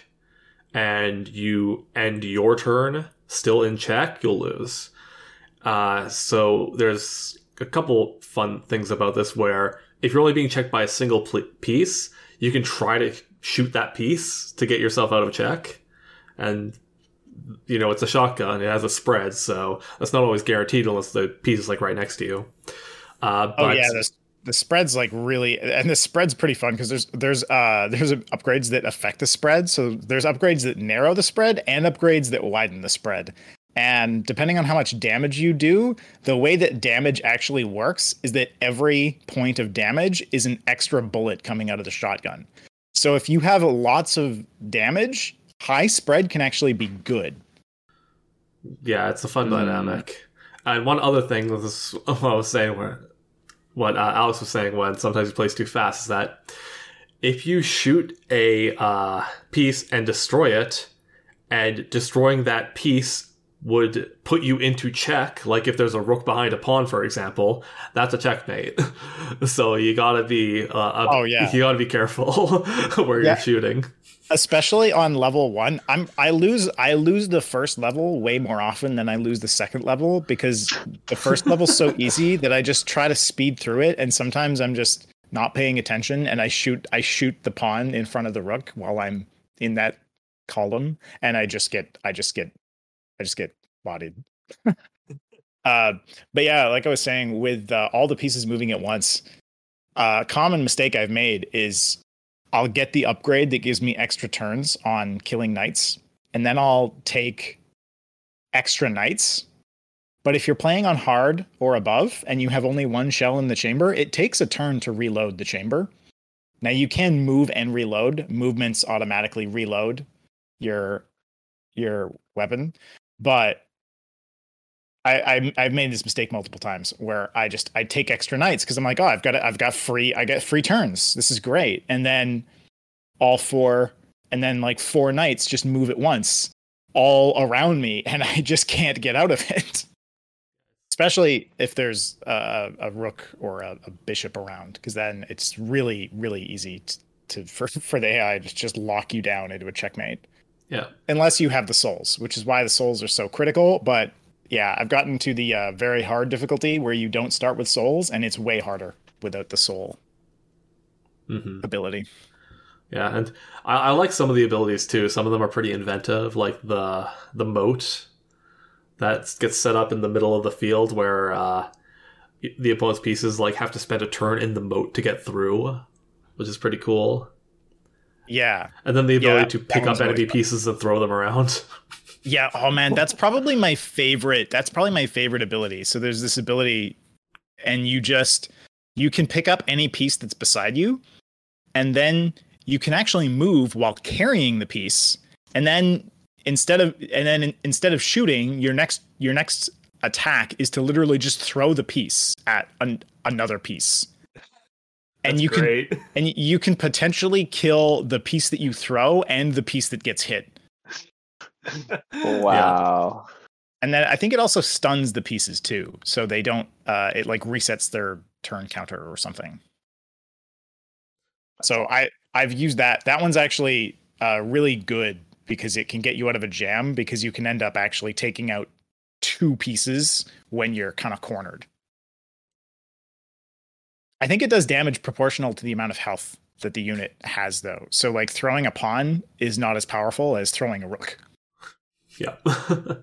and you end your turn still in check, you'll lose. Uh, so there's a couple fun things about this where if you're only being checked by a single pl- piece, you can try to shoot that piece to get yourself out of check, and you know it's a shotgun; it has a spread, so that's not always guaranteed unless the piece is like right next to you. Uh, but oh yeah the, the spread's like really and the spread's pretty fun because there's there's uh there's upgrades that affect the spread so there's upgrades that narrow the spread and upgrades that widen the spread and depending on how much damage you do the way that damage actually works is that every point of damage is an extra bullet coming out of the shotgun so if you have lots of damage high spread can actually be good Yeah, it's a fun Hmm. dynamic. And one other thing, this is what I was saying, where what uh, Alex was saying when sometimes he plays too fast, is that if you shoot a uh, piece and destroy it, and destroying that piece would put you into check. Like if there's a rook behind a pawn, for example, that's a checkmate. so you gotta be. Uh, oh yeah. You gotta be careful where yeah. you're shooting. Especially on level one, I'm I lose I lose the first level way more often than I lose the second level because the first level's so easy that I just try to speed through it, and sometimes I'm just not paying attention and I shoot I shoot the pawn in front of the rook while I'm in that column, and I just get I just get I just get bodied. uh, but yeah, like I was saying, with uh, all the pieces moving at once, a uh, common mistake I've made is I'll get the upgrade that gives me extra turns on killing knights, and then I'll take extra knights. But if you're playing on hard or above and you have only one shell in the chamber, it takes a turn to reload the chamber. Now you can move and reload. Movements automatically reload your your weapon, but I, I have made this mistake multiple times where I just I take extra knights because I'm like, oh, I've got I've got free I get free turns. This is great, and then all four and then like four knights just move at once all around me, and I just can't get out of it. Especially if there's a, a rook or a, a bishop around, because then it's really really easy to, to for for the AI to just lock you down into a checkmate. Yeah. Unless you have the souls, which is why the souls are so critical. But yeah, I've gotten to the uh, very hard difficulty where you don't start with souls, and it's way harder without the soul mm-hmm. ability. Yeah, and I, I, like some of the abilities too. Some of them are pretty inventive, like the the moat that gets set up in the middle of the field where uh, the opponent's pieces like have to spend a turn in the moat to get through, which is pretty cool. Yeah. And then the ability yeah, to pick up enemy pieces and throw them around. yeah. Oh man, that's probably my favorite. That's probably my favorite ability. So there's this ability, and you just you can pick up any piece that's beside you, and then you can actually move while carrying the piece, and then instead of and then instead of shooting, your next your next attack is to literally just throw the piece at an, another piece and you great. can and you can potentially kill the piece that you throw and the piece that gets hit. wow. Yeah. And then I think it also stuns the pieces too, so they don't. Uh, it like resets their turn counter or something. So I I've used that. That one's actually uh, really good because it can get you out of a jam because you can end up actually taking out two pieces when you're kind of cornered. I think it does damage proportional to the amount of health that the unit has, though. So, like throwing a pawn is not as powerful as throwing a rook. Yeah.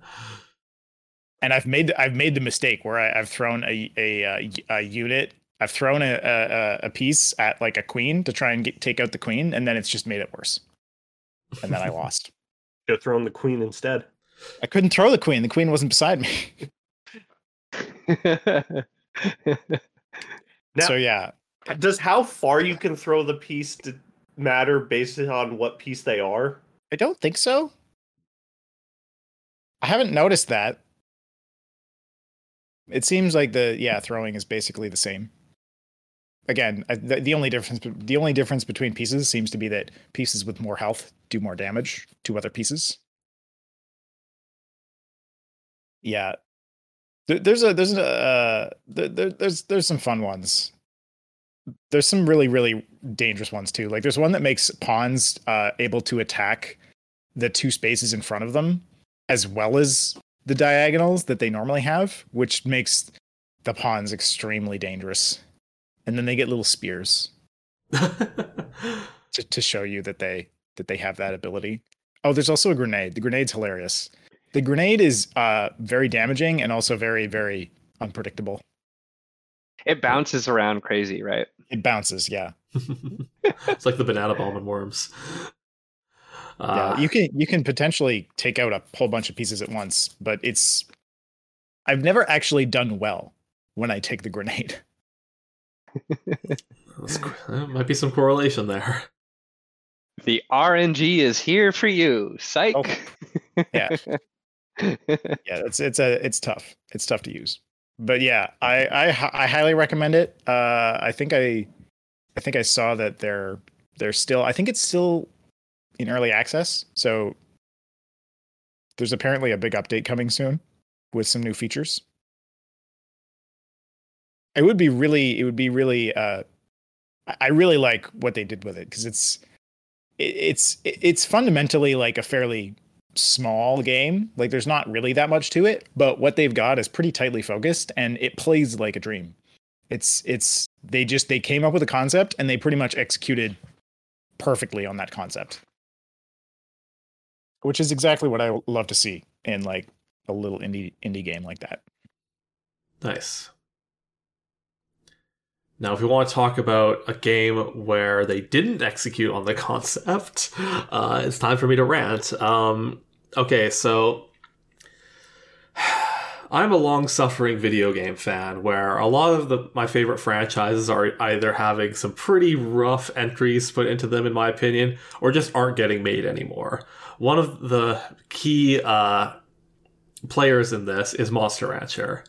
and I've made I've made the mistake where I, have thrown a, a uh, a unit. I've thrown a, a, a piece at like a queen to try and get, take out the queen, and then it's just made it worse. And then I lost. Could have thrown the queen instead. I couldn't throw the queen. The queen wasn't beside me. Now, so yeah, does how far you can throw the piece matter based on what piece they are? I don't think so. I haven't noticed that. It seems like the yeah throwing is basically the same. Again, the, the only difference the only difference between pieces seems to be that pieces with more health do more damage to other pieces. Yeah, there's a there's a uh, there, there's there's some fun ones. There's some really really dangerous ones too. Like there's one that makes pawns uh, able to attack the two spaces in front of them as well as the diagonals that they normally have, which makes the pawns extremely dangerous. And then they get little spears to to show you that they that they have that ability. Oh, there's also a grenade. The grenade's hilarious. The grenade is uh, very damaging and also very, very unpredictable. It bounces around crazy, right? It bounces, yeah. it's like the banana bomb and worms. Uh, yeah, you can you can potentially take out a whole bunch of pieces at once, but it's I've never actually done well when I take the grenade. there might be some correlation there. The RNG is here for you. Psych. Oh. Yeah. yeah, it's it's a it's tough. It's tough to use. But yeah, I I I highly recommend it. Uh, I think I I think I saw that they're they're still. I think it's still in early access. So there's apparently a big update coming soon with some new features. It would be really, it would be really. Uh, I- really like what they did with it because it's, it's it's fundamentally like a fairly small game. Like there's not really that much to it, but what they've got is pretty tightly focused and it plays like a dream. It's it's they just they came up with a concept and they pretty much executed perfectly on that concept. Which is exactly what I love to see in like a little indie indie game like that. Nice. Now, if we want to talk about a game where they didn't execute on the concept, uh, it's time for me to rant. Um, okay, so I'm a long-suffering video game fan, where a lot of the my favorite franchises are either having some pretty rough entries put into them, in my opinion, or just aren't getting made anymore. One of the key uh, players in this is Monster Rancher.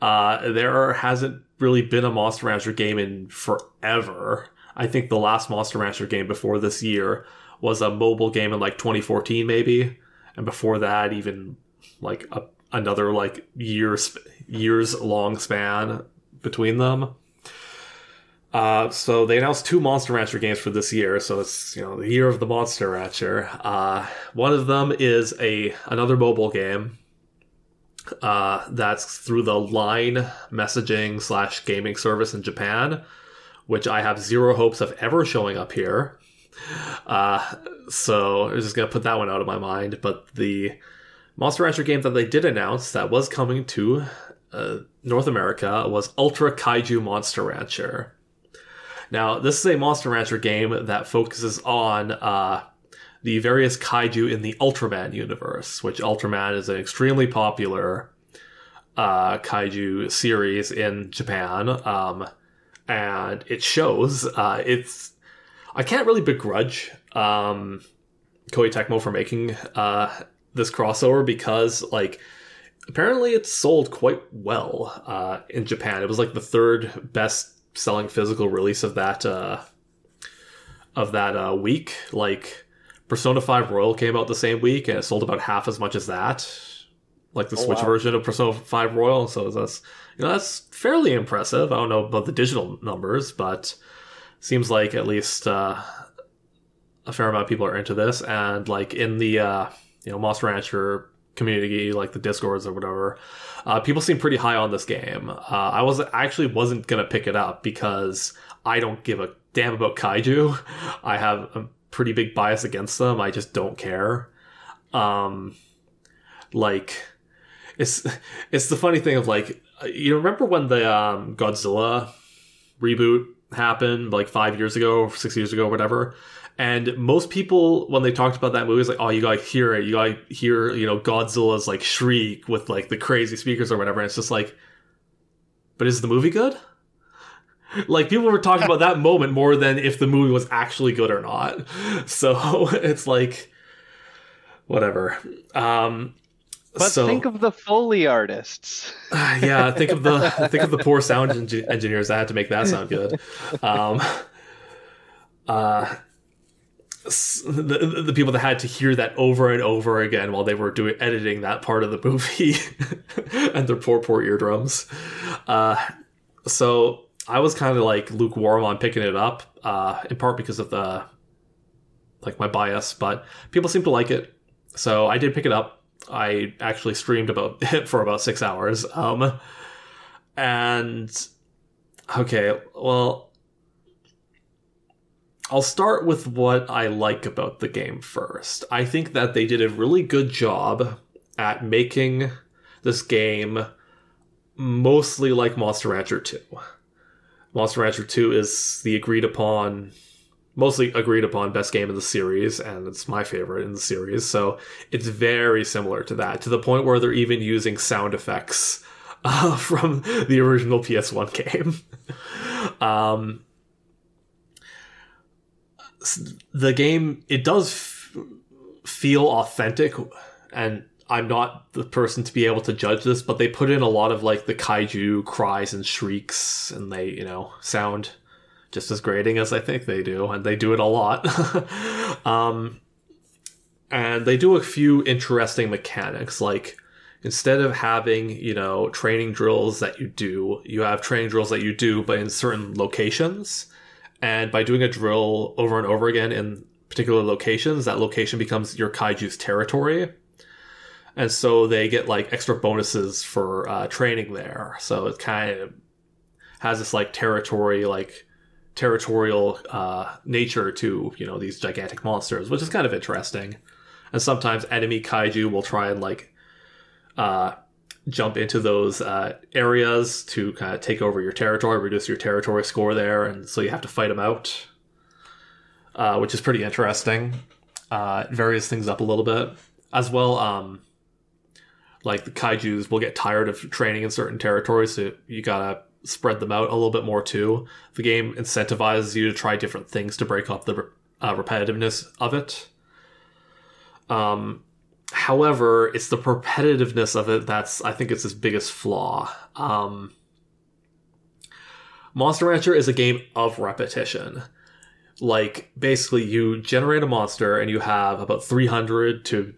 Uh, there hasn't really been a Monster Rancher game in forever. I think the last Monster Rancher game before this year was a mobile game in like 2014, maybe, and before that, even like a, another like years years long span between them. Uh, so they announced two Monster Rancher games for this year. So it's you know the year of the Monster Rancher. Uh, one of them is a another mobile game uh, that's through the line messaging slash gaming service in Japan, which I have zero hopes of ever showing up here. Uh, so I'm just gonna put that one out of my mind. But the Monster Rancher game that they did announce that was coming to uh, North America was Ultra Kaiju Monster Rancher. Now, this is a Monster Rancher game that focuses on uh, the various kaiju in the Ultraman universe, which Ultraman is an extremely popular uh, kaiju series in Japan. Um, and it shows. Uh, it's I can't really begrudge um, Koei Tecmo for making uh, this crossover because like apparently it sold quite well uh, in Japan. It was like the third best selling physical release of that uh, of that uh, week. Like Persona 5 Royal came out the same week and it sold about half as much as that. Like the Oh, Switch wow. version of Persona 5 Royal. So that's you know that's fairly impressive. I don't know about the digital numbers, but seems like at least uh, a fair amount of people are into this. And like in the uh, you know Monster Rancher community, like the discords or whatever, uh, people seem pretty high on this game. Uh, I was I actually wasn't gonna pick it up because I don't give a damn about kaiju. I have a pretty big bias against them. I just don't care. Um, like it's it's the funny thing of like you remember when the um, Godzilla reboot happened like five years ago, six years ago, whatever. And most people, when they talked about that movie, is like, "Oh, you gotta hear it. You gotta hear, you know, Godzilla's like shriek with like the crazy speakers or whatever." And it's just like, but is the movie good? Like people were talking about that moment more than if the movie was actually good or not. So it's like, whatever. Um, But so, think of the Foley artists. yeah, think of the think of the poor sound engi- engineers that had to make that sound good. Um, uh, the, the people that had to hear that over and over again while they were doing editing that part of the movie and their poor poor eardrums. Uh, so I was kind of like lukewarm on picking it up, uh, in part because of the like my bias, but people seem to like it, so I did pick it up. I actually streamed about it for about six hours. Um, and okay, well, I'll start with what I like about the game first. I think that they did a really good job at making this game mostly like Monster Rancher 2. Monster Rancher 2 is the agreed upon mostly agreed upon best game in the series and it's my favorite in the series so it's very similar to that to the point where they're even using sound effects uh, from the original ps1 game um, the game it does f- feel authentic and i'm not the person to be able to judge this but they put in a lot of like the kaiju cries and shrieks and they you know sound just as grating as I think they do, and they do it a lot. um, and they do a few interesting mechanics like instead of having you know training drills that you do you have training drills that you do but in certain locations and by doing a drill over and over again in particular locations that location becomes your kaiju's territory. And so they get like extra bonuses for uh, training there. So it kind of has this like territory like territorial uh, nature to you know these gigantic monsters which is kind of interesting. And sometimes enemy kaiju will try and like uh, jump into those uh, areas to kind of take over your territory, reduce your territory score there, and so you have to fight them out, uh, which is pretty interesting. Uh, it varies things up a little bit as well. Um, like the kaiju's will get tired of training in certain territories, so you gotta spread them out a little bit more too. The game incentivizes you to try different things to break up the uh, repetitiveness of it. Um, however, it's the repetitiveness of it that's I think it's its biggest flaw. Um, Monster Rancher is a game of repetition. Like basically, you generate a monster and you have about three hundred to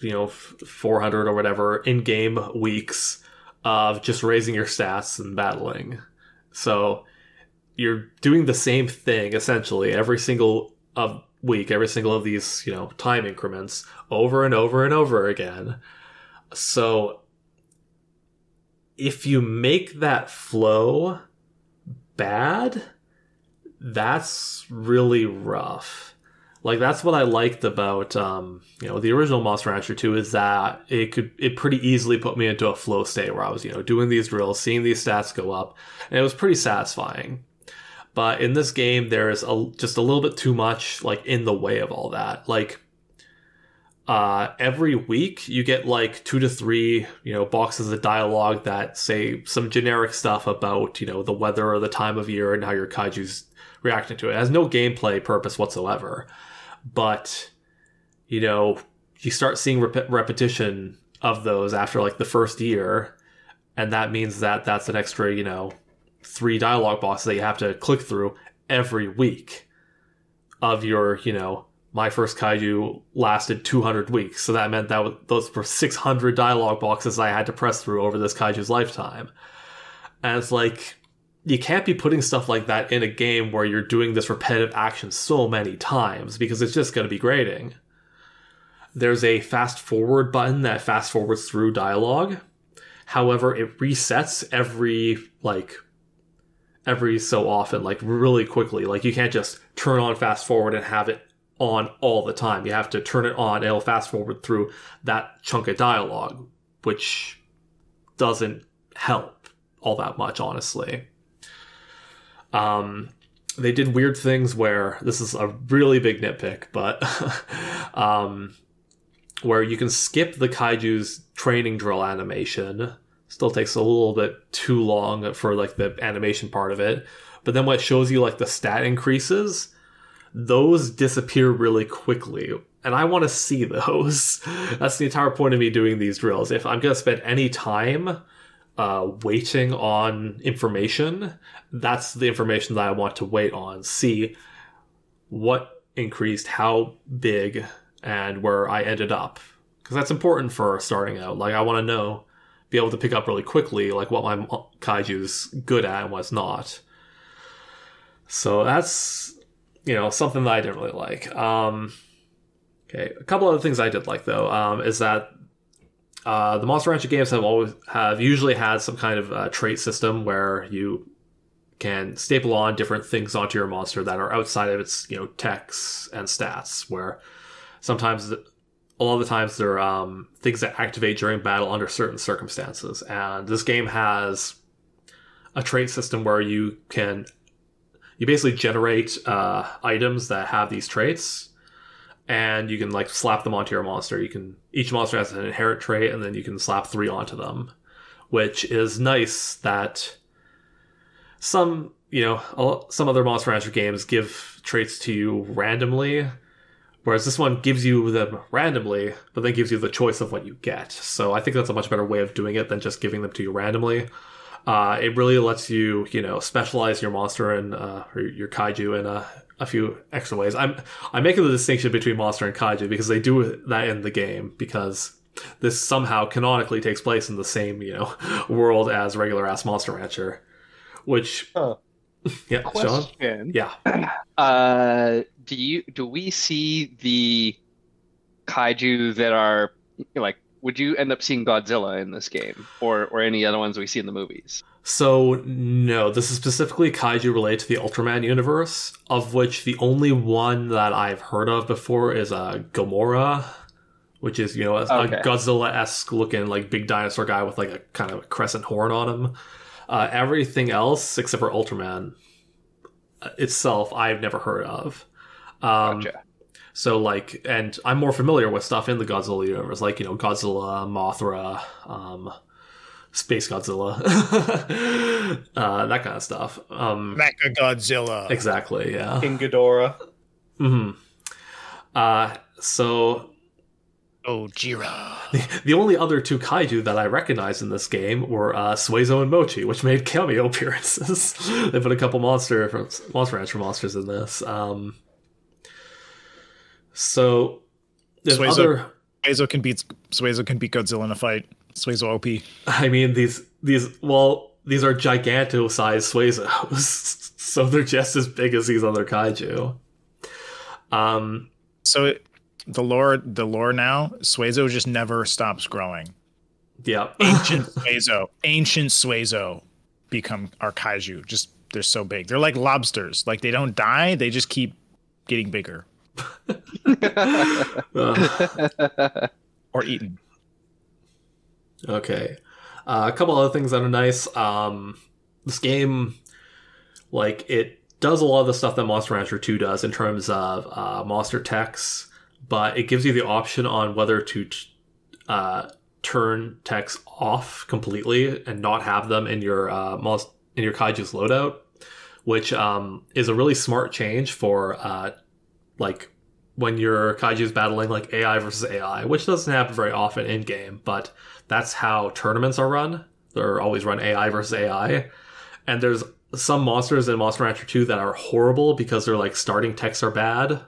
you know 400 or whatever in game weeks of just raising your stats and battling. So you're doing the same thing essentially every single of week, every single of these, you know, time increments over and over and over again. So if you make that flow bad, that's really rough. Like that's what I liked about um, you know the original Monster Rancher 2 is that it could it pretty easily put me into a flow state where I was you know doing these drills, seeing these stats go up, and it was pretty satisfying. But in this game, there is a, just a little bit too much like in the way of all that. Like uh, every week, you get like two to three you know boxes of dialogue that say some generic stuff about you know the weather or the time of year and how your kaiju's reacting to it. It has no gameplay purpose whatsoever. But you know, you start seeing rep- repetition of those after like the first year, and that means that that's an extra you know three dialogue boxes that you have to click through every week of your, you know, my first kaiju lasted 200 weeks. So that meant that those were 600 dialogue boxes I had to press through over this kaiju's lifetime. And it's like, you can't be putting stuff like that in a game where you're doing this repetitive action so many times because it's just going to be grating. There's a fast forward button that fast forwards through dialogue. However, it resets every like every so often, like really quickly. Like you can't just turn on fast forward and have it on all the time. You have to turn it on it'll fast forward through that chunk of dialogue, which doesn't help all that much, honestly. Um, they did weird things where this is a really big nitpick, but um, where you can skip the kaiju's training drill animation still takes a little bit too long for like the animation part of it. But then what shows you like the stat increases, those disappear really quickly. And I want to see those. That's the entire point of me doing these drills. If I'm going to spend any time uh, waiting on information, that's the information that I want to wait on. See what increased, how big, and where I ended up. Because that's important for starting out. Like, I want to know be able to pick up really quickly, like what my kaiju's good at and what's not. So that's you know something that I didn't really like. Um, okay, a couple other things I did like though um, is that uh, the Monster Rancher games have always have usually had some kind of uh, trait system where you can staple on different things onto your monster that are outside of its you know techs and stats. Where sometimes a lot of the times they're um, things that activate during battle under certain circumstances. And this game has a trait system where you can you basically generate uh, items that have these traits, and you can like slap them onto your monster. You can each monster has an inherent trait, and then you can slap three onto them, which is nice. That some you know some other Monster Rancher games give traits to you randomly Whereas this one gives you them randomly, but then gives you the choice of what you get. So I think that's a much better way of doing it than just giving them to you randomly. Uh, it really lets you, you know, specialize your monster and uh, or your kaiju in a, a few extra ways. I'm I'm making the distinction between monster and kaiju because they do that in the game because this somehow canonically takes place in the same, you know, world as regular ass Monster Rancher, which Huh. yeah, Sean, Question. yeah. Uh, do you do we see the kaiju that are like? Would you end up seeing Godzilla in this game, or or any other ones we see in the movies? So no, this is specifically kaiju related to the Ultraman universe, of which the only one that I've heard of before is uh, Gomora, which is you know a, Okay. a Godzilla-esque looking like big dinosaur guy with like a kind of crescent horn on him. Uh, everything else except for Ultraman uh, itself, I've never heard of. Um, Gotcha. so like, and I'm more familiar with stuff in the Godzilla universe, like you know Godzilla, Mothra, um, Space Godzilla, uh, that kind of stuff. Um, Mecha Godzilla. exactly, yeah. King Ghidorah. hmm Uh, so Oh, Jira. the only other two kaiju that I recognized in this game were uh, Suezo and Mocchi, which made cameo appearances. they put a couple monster from Monster Rancher monsters in this. Um, so there's Suezo- other. Suezo can beat Suezo can beat Godzilla in a fight. Suezo OP. I mean these these well these are giganto sized Suezos, so they're just as big as these other kaiju. Um, So it, the lore, the lore now, Suezo just never stops growing. yeah, Ancient Suezo, ancient Suezo become our kaiju. Just they're so big. They're like lobsters. Like they don't die. They just keep getting bigger Uh, or eaten. Okay. Uh, a couple other things that are nice. Um, this game, like, it does a lot of the stuff that Monster Rancher 2 does in terms of uh, monster techs, but it gives you the option on whether to t- uh, turn techs off completely and not have them in your uh, most in your kaiju's loadout, which um, is a really smart change for uh, like when your kaiju is battling like AI versus AI, which doesn't happen very often in game, but that's how tournaments are run. They're always run AI versus AI. And there's some monsters in Monster Rancher 2 that are horrible because their like starting techs are bad.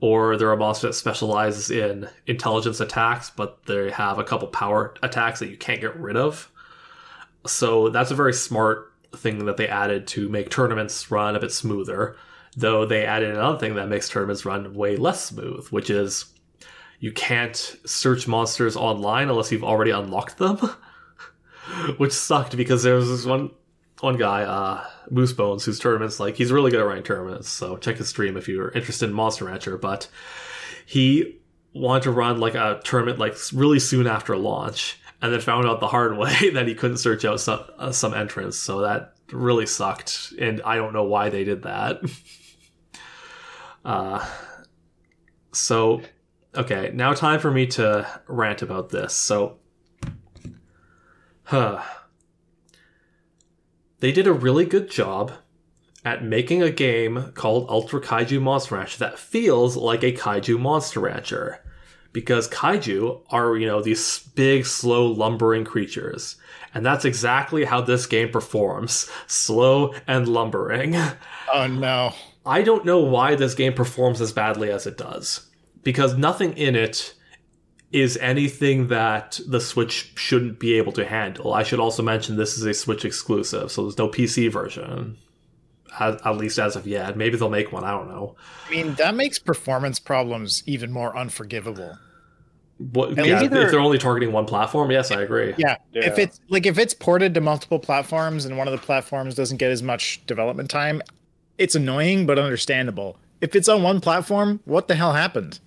Or they're a monster that specializes in intelligence attacks, but they have a couple power attacks that you can't get rid of. So that's a very smart thing that they added to make tournaments run a bit smoother. Though they added another thing that makes tournaments run way less smooth, which is you can't search monsters online unless you've already unlocked them. Which sucked because there was this one one guy, uh, Moose Bones, whose tournaments like he's really good at running tournaments. So check his stream if you're interested in Monster Rancher. But he wanted to run like a tournament like really soon after launch, and then found out the hard way that he couldn't search out some uh, some entrance. So that really sucked, and I don't know why they did that. uh, so okay, now time for me to rant about this. So, huh. They did a really good job at making a game called Ultra Kaiju Monster Rancher that feels like a Kaiju Monster Rancher. Because kaiju are, you know, these big, slow, lumbering creatures. And that's exactly how this game performs slow and lumbering. Oh no. I don't know why this game performs as badly as it does. Because nothing in it is anything that the Switch shouldn't be able to handle. I should also mention this is a Switch exclusive, so there's no PC version. At, at least as of yet. Maybe they'll make one, I don't know. I mean, that makes performance problems even more unforgivable. What, yeah, if they're- they're only targeting one platform, yes, I agree. Yeah. Yeah. If it's like if it's ported to multiple platforms and one of the platforms doesn't get as much development time, it's annoying but understandable. If it's on one platform, what the hell happened?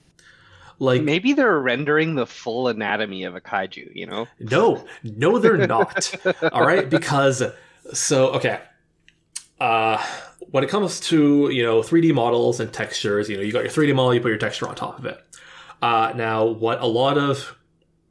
Like, Maybe they're rendering the full anatomy of a kaiju, you know? No, no, they're not. All right, because so okay. Uh, when it comes to you know 3D models and textures, you know you got your 3D model, you put your texture on top of it. Uh, now, what a lot of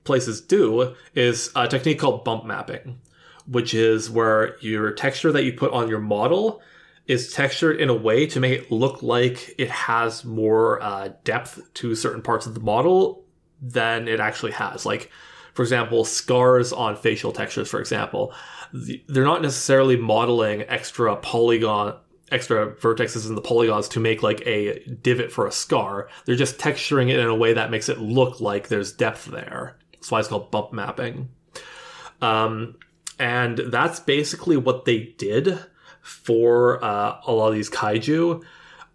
places do is a technique called bump mapping, which is where your texture that you put on your model is textured in a way to make it look like it has more uh, depth to certain parts of the model than it actually has. Like, for example, scars on facial textures, for example, they're not necessarily modeling extra polygon extra vertexes in the polygons to make like a divot for a scar. They're just texturing it in a way that makes it look like there's depth there. That's why it's called bump mapping. Um, and that's basically what they did for uh, a lot of these kaiju,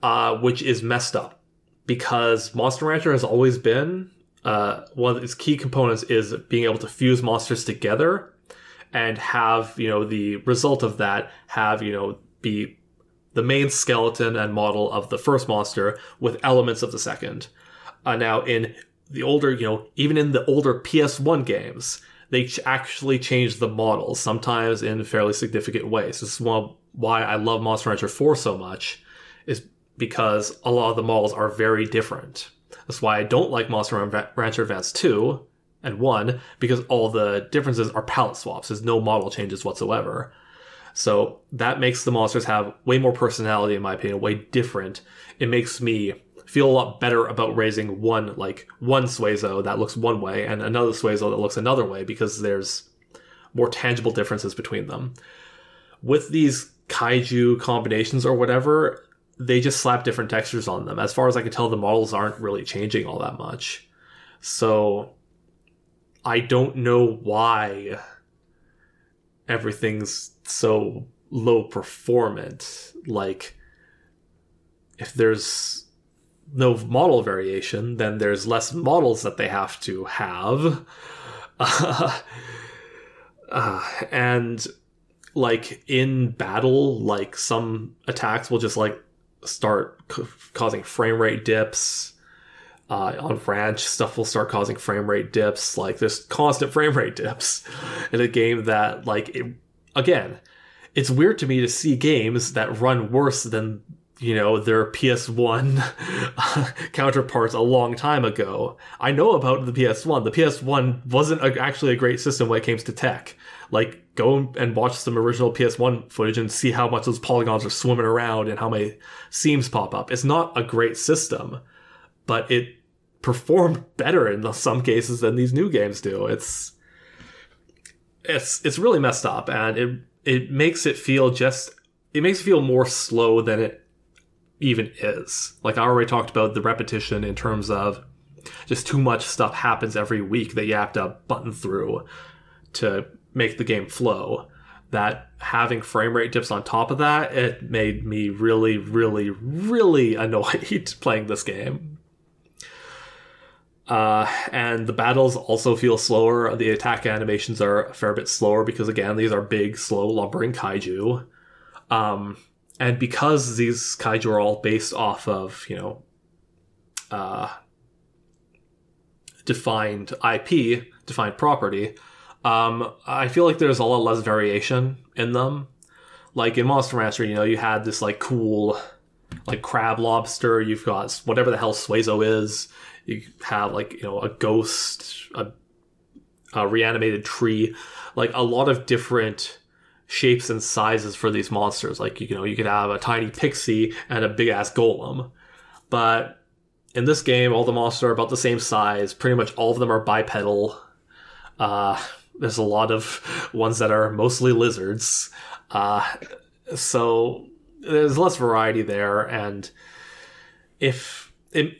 uh, which is messed up because Monster Rancher has always been uh, one of its key components is being able to fuse monsters together and have you know the result of that have you know be the main skeleton and model of the first monster with elements of the second. Uh, now, in the older, you know, even in the older PS1 games, they actually changed the models, sometimes in fairly significant ways. This is one why I love Monster Rancher 4 so much, is because a lot of the models are very different. That's why I don't like Monster Rancher Advance 2 and 1, because all the differences are palette swaps. There's no model changes whatsoever. So that makes the monsters have way more personality, in my opinion, way different. It makes me feel a lot better about raising one, like one Suezo that looks one way and another Suezo that looks another way because there's more tangible differences between them. With these kaiju combinations or whatever, they just slap different textures on them. As far as I can tell, the models aren't really changing all that much. So I don't know why everything's so low performant. Like, if there's no model variation, then there's less models that they have to have. Uh, uh, and like in battle, like some attacks will just like start c- causing frame rate dips. Uh, on ranch, stuff will start causing frame rate dips. Like there's constant frame rate dips in a game that like it again, it's weird to me to see games that run worse than you know their PS1 counterparts a long time ago. I know about the PS1. The PS1 wasn't a, actually a great system when it came to tech. Like go and watch some original PS1 footage and see how much those polygons are swimming around and how many seams pop up. It's not a great system, but it performed better in some cases than these new games do. It's it's it's really messed up and it it makes it feel just it makes it feel more slow than it even is. Like I already talked about the repetition in terms of just too much stuff happens every week that you have to button through to make the game flow. That having frame rate dips on top of that, it made me really, really, really annoyed playing this game. Uh, and the battles also feel slower. The attack animations are a fair bit slower because, again, these are big, slow, lumbering kaiju. Um, and because these kaiju are all based off of, you know, uh, defined IP, defined property, um, I feel like there's a lot less variation in them. Like in Monster Rancher, you know, you had this like cool, like crab lobster. You've got whatever the hell Suezo is you have like you know a ghost, a, a reanimated tree, like a lot of different shapes and sizes for these monsters. Like you know you could have a tiny pixie and a big ass golem, but in this game all the monsters are about the same size. Pretty much all of them are bipedal. Uh, there's a lot of ones that are mostly lizards. Uh, so there's less variety there, and if it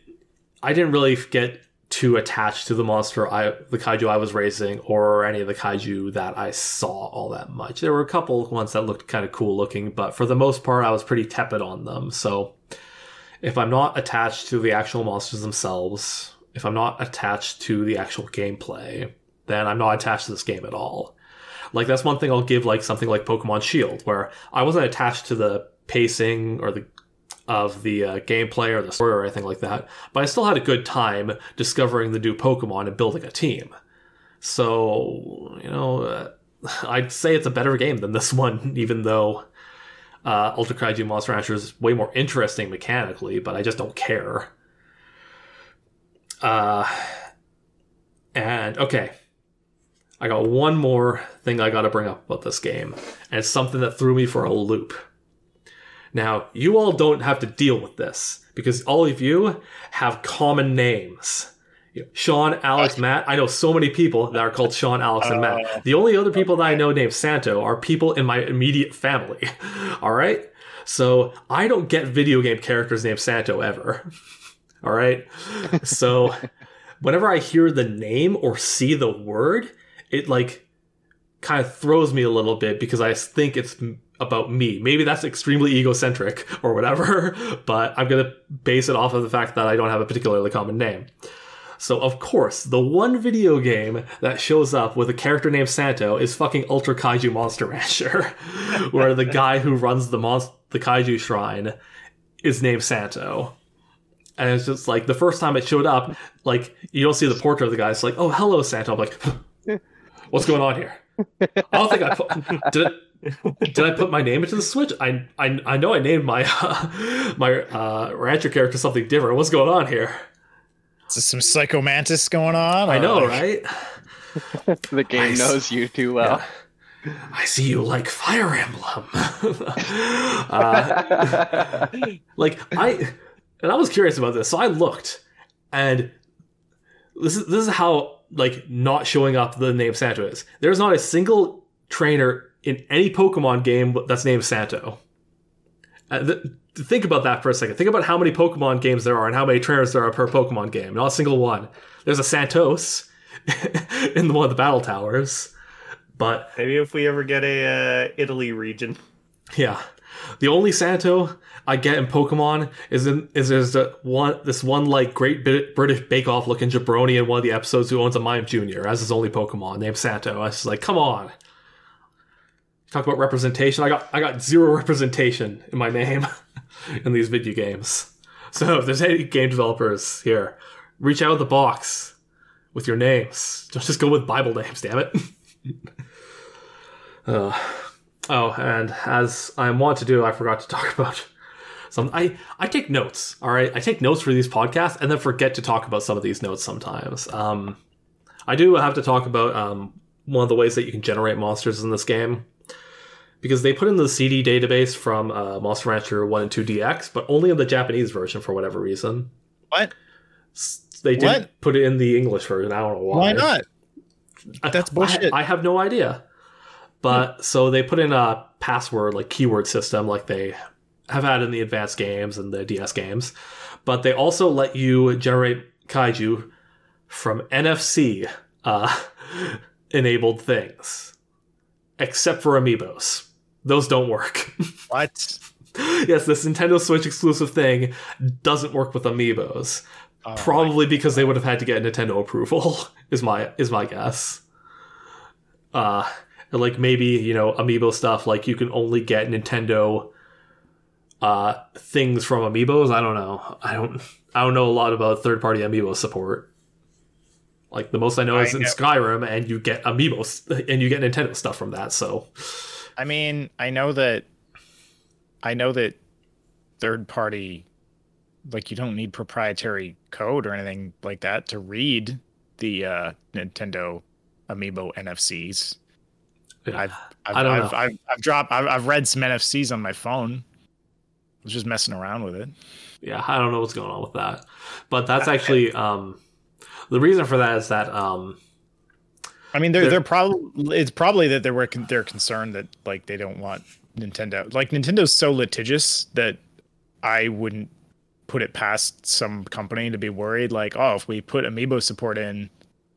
I didn't really get too attached to the monster I the kaiju I was raising or any of the kaiju that I saw all that much. There were a couple ones that looked kind of cool looking, but for the most part I was pretty tepid on them. So if I'm not attached to the actual monsters themselves, if I'm not attached to the actual gameplay, then I'm not attached to this game at all. Like that's one thing I'll give like something like Pokemon Shield where I wasn't attached to the pacing or the of the uh, gameplay or the story or anything like that, but I still had a good time discovering the new Pokemon and building a team. So, you know, uh, I'd say it's a better game than this one, even though uh, Ultra Kaiju Monster Rancher is way more interesting mechanically, but I just don't care. Uh, and okay, I got one more thing I got to bring up about this game, and it's something that threw me for a loop. Now, you all don't have to deal with this because all of you have common names. Sean, Alex, Matt. I know so many people that are called Sean, Alex, and Uh, Matt. The only other people that I know named Santo are people in my immediate family. All right? So I don't get video game characters named Santo ever. All right? So whenever I hear the name or see the word, it like kind of throws me a little bit because I think it's about me. Maybe that's extremely egocentric or whatever, but I'm going to base it off of the fact that I don't have a particularly common name. So, of course, the one video game that shows up with a character named Santo is fucking Ultra Kaiju Monster Rancher, where the guy who runs the mon- the Kaiju shrine is named Santo. And it's just like the first time it showed up, like you don't see the portrait of the guy. It's like, oh, hello, Santo. I'm like, what's going on here? I don't think I put, did. I, did I put my name into the switch? I I, I know I named my uh, my uh, rancher character something different. What's going on here? Is there some psycho mantis going on? I or know, right? The game Nice. knows you too well. I see you like Fire Emblem. uh, like I, and I was curious about this, so I looked, and this is this is how like not showing up the name Santo is. There's not a single trainer in any Pokemon game that's named Santo. Uh, th- think about that for a second. Think about how many Pokemon games there are and how many trainers there are per Pokemon game. Not a single one. There's a Santos in the, one of the battle towers, but Maybe if we ever get a uh, Italy region. yeah, the only Santo I get in Pokemon is in is there's the one this one like Great British Bake Off looking jabroni in one of the episodes who owns a Mime Junior as his only Pokemon named Santo. I was like, come on. Talk about representation. I got I got zero representation in my name in these video games. So if there's any game developers here, reach out of the box with your names. Don't just go with Bible names, damn it. uh, oh, and as I want to do, I forgot to talk about some. I I take notes. All right, I take notes for these podcasts, and then forget to talk about some of these notes sometimes. Um, I do have to talk about um one of the ways that you can generate monsters in this game because they put in the CD database from uh, Monster Rancher 1 and 2 DX, but only in the Japanese version for whatever reason. What? They didn't What? put it in the English version. I don't know why. Why not? That's bullshit. I, I have no idea. But so they put in a password, like keyword system, like they have had in the advanced games and the DS games. But they also let you generate kaiju from NFC uh, enabled things, except for amiibos. Those don't work. What? yes, this Nintendo Switch exclusive thing doesn't work with amiibos. Oh, Probably because they would have had to get Nintendo approval. Is my is my guess. Uh, like maybe you know amiibo stuff. Like you can only get Nintendo uh things from amiibos. I don't know. I don't. I don't know a lot about third party amiibo support. Like the most I know is in know. Skyrim, and you get amiibos and you get Nintendo stuff from that. So I mean, I know that I know that third party like you don't need proprietary code or anything like that to read the uh Nintendo Amiibo NFCs. I've I've, I don't I've, know. I've, I've dropped I've, I've read some NFCs on my phone. I was just messing around with it. yeah, I don't know what's going on with that. But that's actually um the reason for that is that um I mean, they're They're- they're probably it's probably that they were con- they're concerned that like they don't want Nintendo like Nintendo's so litigious that I wouldn't put it past some company to be worried like oh if we put amiibo support in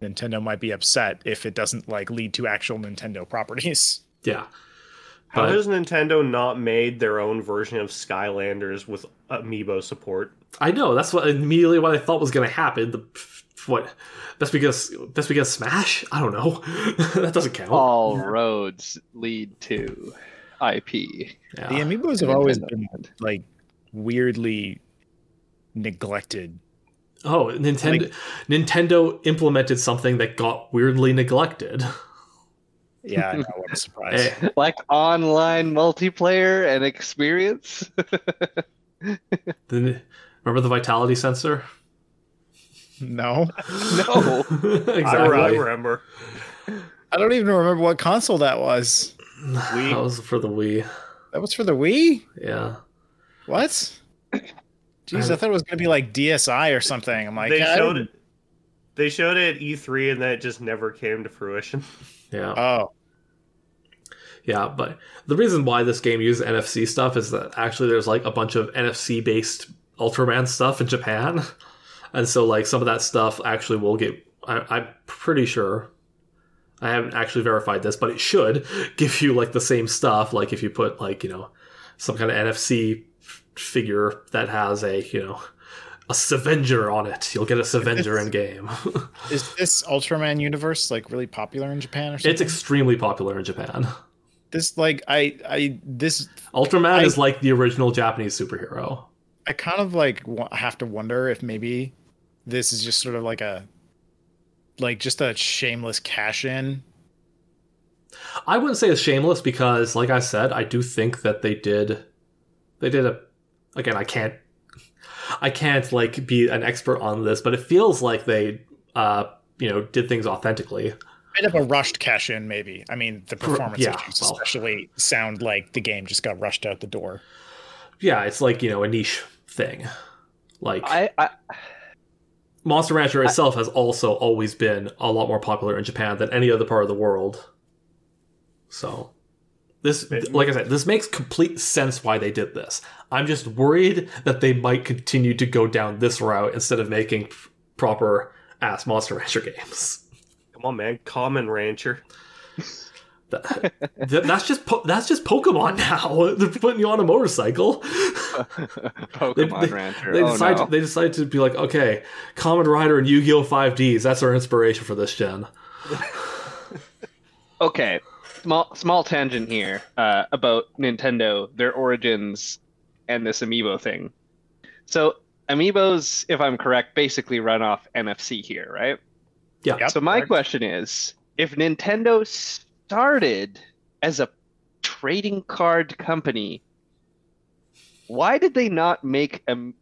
Nintendo might be upset if it doesn't like lead to actual Nintendo properties. yeah. How But- has Nintendo not made their own version of Skylanders with amiibo support? I know that's what immediately what I thought was going to happen. The what? That's because that's because Smash. I don't know. that doesn't count. All roads lead to IP. Yeah. The amiibos have always been like weirdly neglected. oh, Nintendo. Nintendo implemented something that got weirdly neglected. Yeah, I know, what a surprise. Eh, Like online multiplayer and experience. the- remember the vitality sensor? No. no. I, exactly. I remember. I don't even remember what console that was. That was for the Wii. That was for the Wii? Yeah. What? Jeez, I thought it was gonna be like DSi or something. I'm like, they showed it. They showed it at E3 and then it just never came to fruition. Yeah. Oh, Yeah, but the reason why this game uses NFC stuff is that actually there's like a bunch of NFC based Ultraman stuff in Japan. And so like some of that stuff actually will get I, I'm pretty sure I haven't actually verified this, but it should give you like the same stuff. Like if you put like, you know, some kind of NFC f- figure that has a, you know, a Savenger on it. You'll get a Savenger in game. is this Ultraman universe like really popular in Japan or something? it's extremely popular in Japan. this like I I this Ultraman I- is like the original Japanese superhero. I kind of like have to wonder if maybe this is just sort of like a like just a shameless cash in. I wouldn't say it's shameless because, like I said, I do think that they did. They did a. Again, I can't. I can't like be an expert on this, but it feels like they, uh, you know, did things authentically. Bit of a rushed cash in, maybe. I mean, the performance yeah, issues well. especially sound like the game just got rushed out the door. Yeah, it's like you know a niche thing. Like I, I Monster Rancher itself has also always been a lot more popular in Japan than any other part of the world. So, this, like I said, this makes complete sense why they did this. I'm just worried that they might continue to go down this route instead of making proper ass Monster Rancher games. Come on, man. Kamen Rancher. That- that- that's just po- that's just Pokemon now. They're putting you on a motorcycle. Pokemon they, Rancher. They oh decide no. they decide to be like, okay, Kamen Rider and Yu-Gi-Oh! 5Ds. That's our inspiration for this gen. Okay, small small tangent here uh, about Nintendo, their origins, and this amiibo thing. So amiibos, if I'm correct, basically run off NFC here, right? Yeah. Yep. so my correct. question is, if Nintendo started as a trading card company, why did they not make um,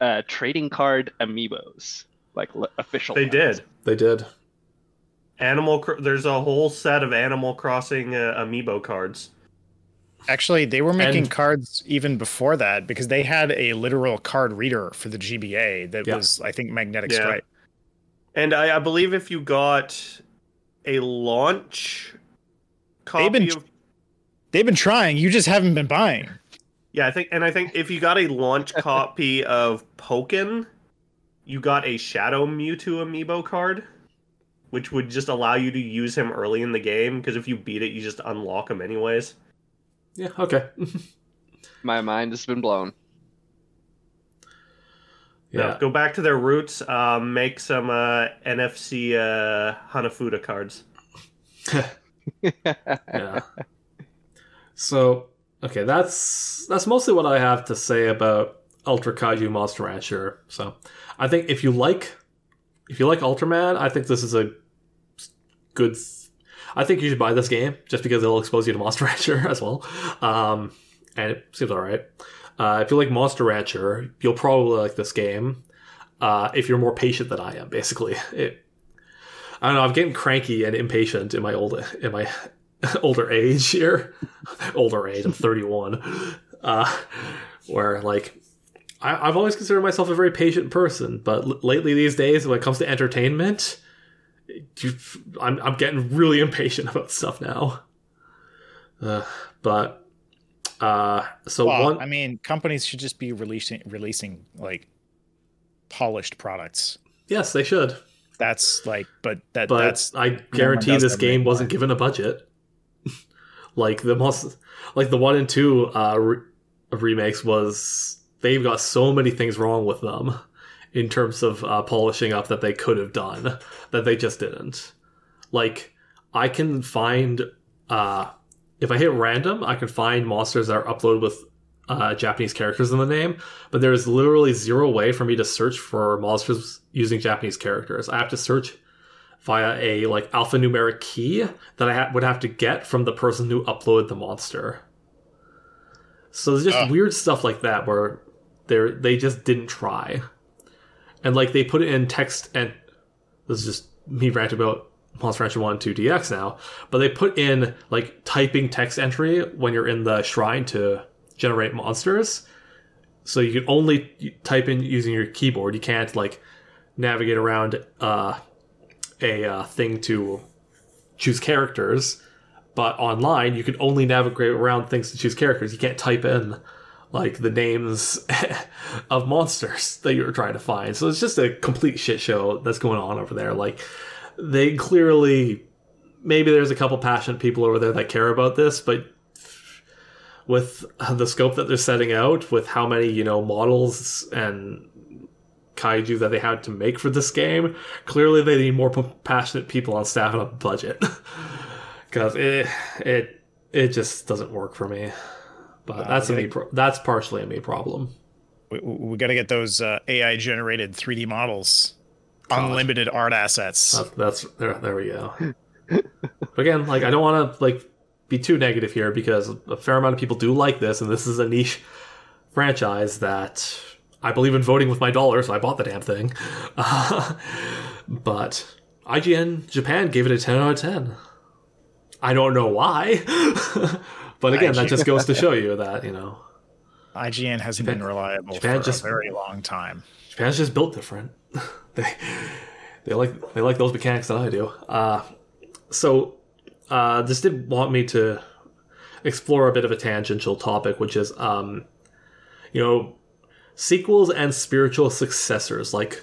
uh, trading card amiibos like official? They ones? did. They did. Animal. There's a whole set of Animal Crossing uh, amiibo cards. Actually, they were making And- cards even before that because they had a literal card reader for the GBA that Yeah. was, I think, Magnetic Yeah. Stripe. And I, I believe if you got a launch copy been- of They've been trying. You just haven't been buying. Yeah, I think, and I think if you got a launch copy of Pokken, you got a Shadow Mewtwo amiibo card, which would just allow you to use him early in the game. Because if you beat it, you just unlock him anyways. Yeah, okay. My mind has been blown. No, yeah. go back to their roots. Um, make some uh, NFC uh, Hanafuda cards. yeah. So, okay, that's that's mostly what I have to say about Ultra Kaiju Monster Rancher. So, I think if you like if you like Ultraman, I think this is a good I think you should buy this game just because it'll expose you to Monster Rancher as well. Um, and it seems all right. Uh, if you like Monster Rancher, you'll probably like this game. Uh, if you're more patient than I am, basically, it. I don't know. I'm getting cranky and impatient in my old in my older age here. older age. I'm 31. Uh, where like I, I've always considered myself a very patient person, but l- lately these days, when it comes to entertainment, you, I'm I'm getting really impatient about stuff now. Uh, but uh, so well, one, I mean, companies should just be releasing releasing like polished products. yes, they should. That's like, but that But that's I guarantee does this game wasn't given a budget. like the most, like the one and two uh, re- remakes was they've got so many things wrong with them in terms of uh, polishing up that they could have done that they just didn't. Like I can find uh, if I hit random, I can find monsters that are uploaded with uh, Japanese characters in the name, but there's literally zero way for me to search for monsters using Japanese characters. I have to search via a like alphanumeric key that I ha- would have to get from the person who uploaded the monster. So there's just Ugh. weird stuff like that where they they just didn't try, and like they put it in text and this is just me ranting about Monster Rancher One Two DX now, but they put in like typing text entry when you're in the shrine to generate monsters. So you can only type in using your keyboard. You can't like navigate around uh, a uh, thing to choose characters, but online you can only navigate around things to choose characters. You can't type in like the names of monsters that you're trying to find. So it's just a complete shit show that's going on over there. Like they clearly maybe there's a couple passionate people over there that care about this, but with the scope that they're setting out, with how many, you know, models and kaiju that they had to make for this game, clearly they need more passionate people on staff and a budget. Because it it it just doesn't work for me. But that's a me. Pro- that's partially a me problem. We, we got to get those uh, AI generated 3D models, God. unlimited art assets. That's, that's there. There we go. again, like I don't want to like be too negative here because a fair amount of people do like this, and this is a niche franchise that I believe in voting with my dollar, so I bought the damn thing. Uh, but IGN Japan gave it a 10 out of 10. I don't know why. but again, IGN. that just goes to show you that, you know. IGN hasn't Japan, been reliable Japan for just, a very long time. Japan's just built different. they they like they like those mechanics that I do. Uh, so uh, this did want me to explore a bit of a tangential topic, which is, um, you know, sequels and spiritual successors. Like,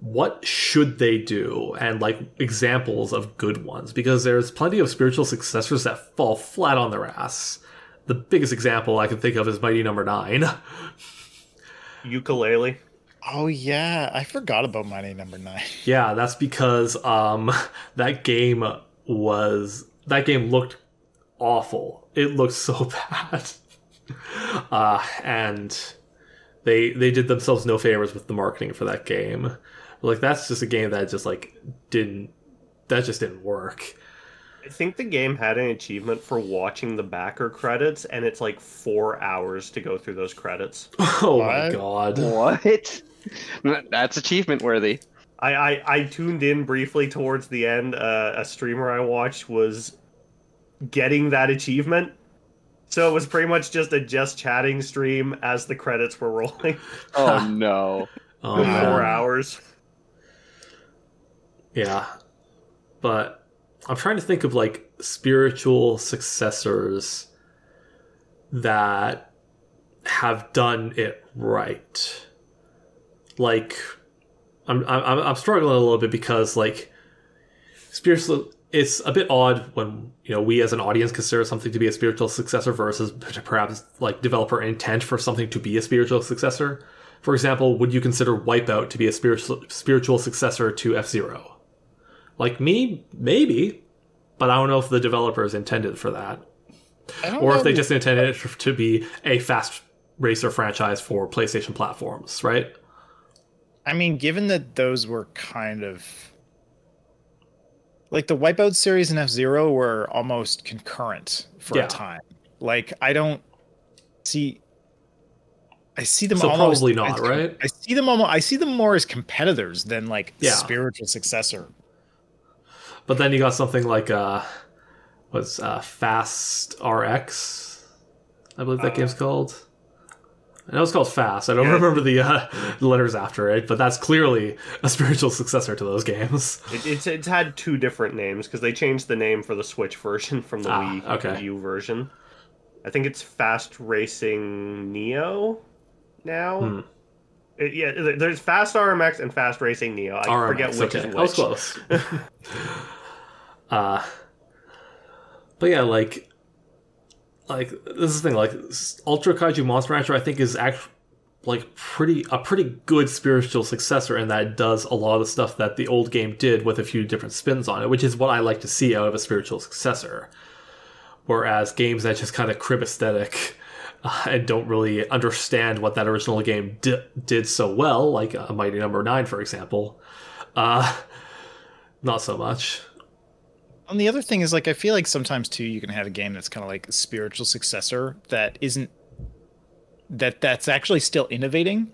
what should they do? And like examples of good ones, because there's plenty of spiritual successors that fall flat on their ass. The biggest example I can think of is Mighty Number no. Nine. Yooka-Laylee. Oh yeah, I forgot about Mighty Number no. Nine. Yeah, that's because um, that game was that game looked awful. It looked so bad. Uh, and they they did themselves no favors with the marketing for that game. Like that's just a game that just like didn't that just didn't work. I think the game had an achievement for watching the backer credits, and it's like four hours to go through those credits. Oh what? my god! What? That's achievement worthy. I, I, I tuned in briefly towards the end. Uh, a streamer I watched was getting that achievement. So it was pretty much just a just chatting stream as the credits were rolling. Oh no. oh, four hours. Yeah. But I'm trying to think of like spiritual successors that have done it right. Like I'm I'm I'm struggling a little bit because like spiritual it's a bit odd when you know we as an audience consider something to be a spiritual successor versus perhaps like developer intent for something to be a spiritual successor. For example, would you consider Wipeout to be a spiritual spiritual successor to F Zero? Like me, maybe, but I don't know if the developers intended for that, or if they just intended it to be a fast racer franchise for PlayStation platforms, right? I mean, given that those were kind of like the Wipeout series and F Zero were almost concurrent for yeah. a time. Like I don't see. I see them so almost, probably not, I, right? I see them almost. I see them more as competitors than like yeah. spiritual successor. But then you got something like uh, what's uh, Fast RX, I believe that uh, game's called. I know it's called Fast. I don't yeah. remember the, uh, letters after it, but that's clearly a spiritual successor to those games. It, it's it's had two different names because they changed the name for the Switch version from the ah, Wii okay. U version. I think it's Fast Racing Neo now. Hmm. It, yeah, there's Fast RMX and Fast Racing Neo. I RMX, forget which okay. is which. I was close. uh, but yeah, like like this is the thing like ultra kaiju monster rancher i think is actually like pretty a pretty good spiritual successor and that does a lot of the stuff that the old game did with a few different spins on it which is what i like to see out of a spiritual successor whereas games that just kind of crib aesthetic uh, and don't really understand what that original game di- did so well like a mighty number no. 9 for example uh not so much and the other thing is like I feel like sometimes too you can have a game that's kind of like a spiritual successor that isn't that that's actually still innovating.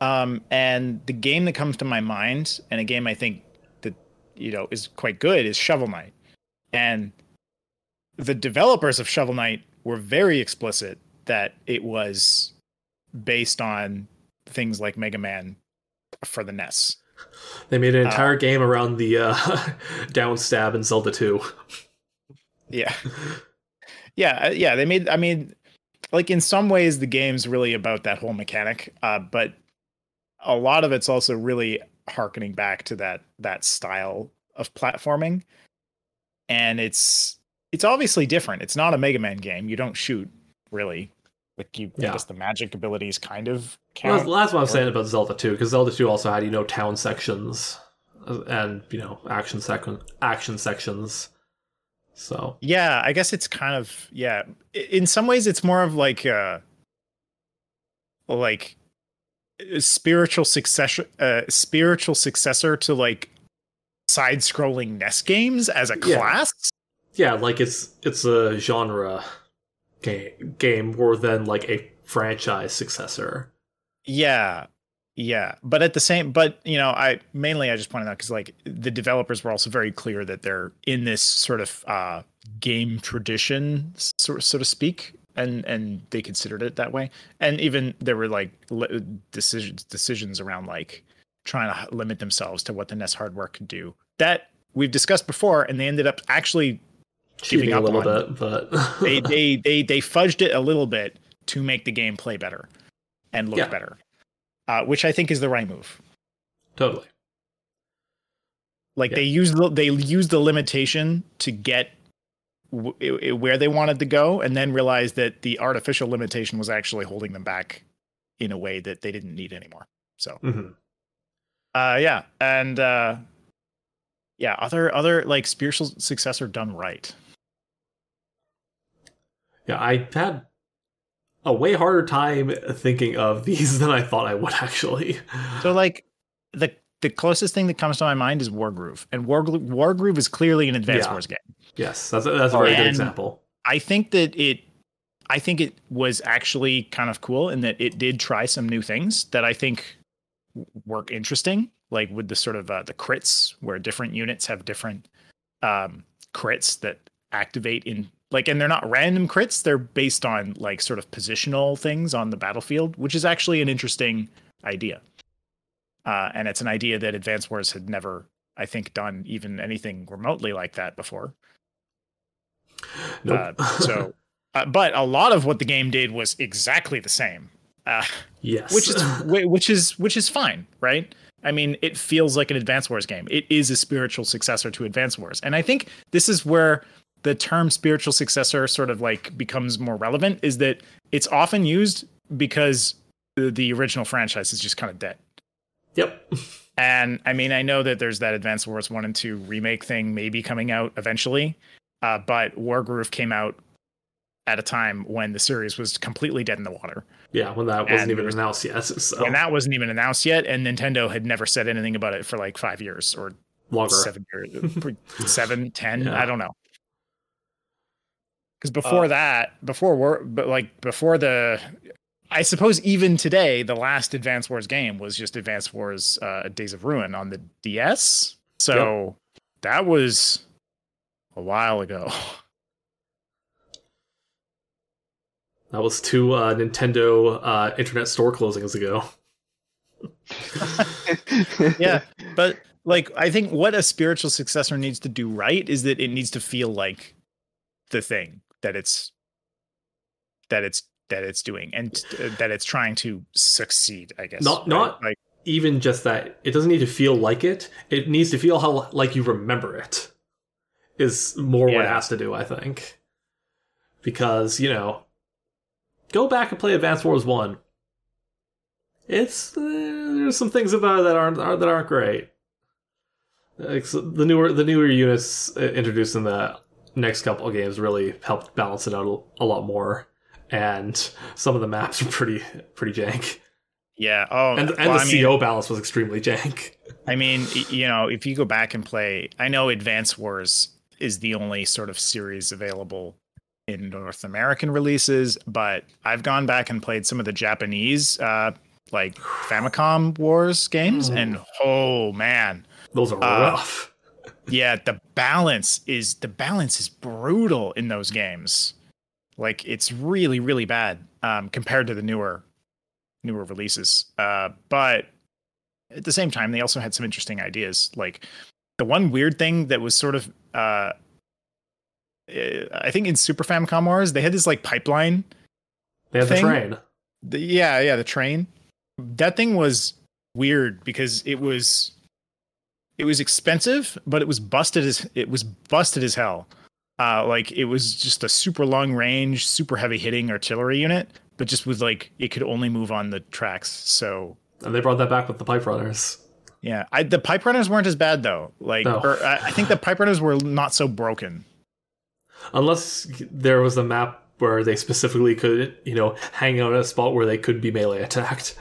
Um, and the game that comes to my mind, and a game I think that you know is quite good, is Shovel Knight. And the developers of Shovel Knight were very explicit that it was based on things like Mega Man for the NES. They made an Uh, entire game around the uh, down stab in Zelda 2. Yeah. Yeah, uh, yeah, they made I mean like in some ways the game's really about that whole mechanic, uh but a lot of it's also really harkening back to that that style of platforming. And it's it's obviously different. It's not a Mega Man game. You don't shoot really. Like you I guess the magic abilities kind of Well, count. that's, that's what I'm saying about Zelda 2, because Zelda 2 also had, you know, town sections uh, and, you know, action, sec- action sections. So, Yeah, I guess it's kind of yeah. In some ways, it's more of like uh like spiritual successor, uh, spiritual successor to like side-scrolling NES games as a Yeah. class. yeah, like it's it's a genre game, game more than like a franchise successor. Yeah, yeah, but at the same, but you know, I mainly I just pointed out because like the developers were also very clear that they're in this sort of uh game tradition, so, so to speak, and and they considered it that way. And even there were like li- decisions decisions around like trying to limit themselves to what the NES hardware could do that we've discussed before, and they ended up actually Cheating a little on- bit, but they they they they fudged it a little bit to make the game play better and look Yeah. better, uh, which I think is the right move. totally. Like Yeah. they used the, they used the limitation to get w- i- i- where they wanted to go, and then realized that the artificial limitation was actually holding them back in a way that they didn't need anymore. So, hmm uh, yeah, and uh, yeah, other other like spiritual successor done right. Yeah, I had a way harder time thinking of these than I thought I would actually. So like the the closest thing that comes to my mind is Wargroove, and Wargroove, Wargroove is clearly an Advance Yeah. Wars game. Yes, that's a, that's a very good example. I think that it I think it was actually kind of cool in that it did try some new things that I think work interesting, like with the sort of uh, the crits where different units have different um, crits that activate in like and they're not random crits, they're based on like sort of positional things on the battlefield, which is actually an interesting idea. Uh, and it's an idea that Advance Wars had never, I think, done even anything remotely like that before. Nope. Uh, so, uh, but a lot of what the game did was exactly the same, uh, yes, which is which is which is fine, right? I mean, it feels like an Advance Wars game. It is a spiritual successor to Advance Wars, and I think this is where the term spiritual successor sort of like becomes more relevant. Is that it's often used because the, the original franchise is just kind of dead. yep. And I mean, I know that there's that Advance Wars 1 and 2 remake thing maybe coming out eventually, uh, but Wargroove came out at a time when the series was completely dead in the water. Yeah, when that wasn't And even announced yet. So When that wasn't even announced yet, and Nintendo had never said anything about it for like five years or longer. seven years, seven, ten, Yeah. I don't know. Because before Uh, that, before War, but like before the, I suppose even today, the last Advance Wars game was just Advance Wars uh, Days of Ruin on the DS. So that was a while ago. That was two uh, Nintendo uh, internet store closings ago. yeah, but like I think what a spiritual successor needs to do right is that it needs to feel like the thing that it's that it's that it's doing and uh, that it's trying to succeed. I guess Not- right? not- like Even just that, it doesn't need to feel like it. It needs to feel how like you remember it. Is more what it has to do, I think. Because you know, go back and play Advance Wars One. It's uh, there's some things about it that aren't are, that aren't great. Like, the newer the newer units uh, introduced in the next couple of games really helped balance it out a, lot more, and some of the maps are pretty pretty jank, yeah. Oh, and and well, the I mean, CO balance was extremely jank. I mean, you know, if you go back and play, I know Advance Wars is the only sort of series available in North American releases, but I've gone back and played some of the Japanese, uh, like Famicom Wars games, and oh man, Those are Uh, rough. Yeah, the balance is the balance is brutal in those games. Like it's really, really bad um, compared to the newer, newer releases. Uh, but at the same time, they also had some interesting ideas. Like the one weird thing that was sort of, uh, eh, I think in Super Famicom Wars, they had this like pipeline. They have the train. The, yeah, yeah, the train. That thing was weird because it was, it was expensive, but it was busted as it was busted as hell. Uh, like it was just a super long range, super heavy hitting artillery unit, but just with like it could only move on the tracks. So And they brought that back with the pipe runners. yeah, I, the pipe runners weren't as bad though. Like, No. or I, I think the pipe runners were not so broken. Unless there was a map where they specifically could, you know, hang out at a spot where they could be melee attacked.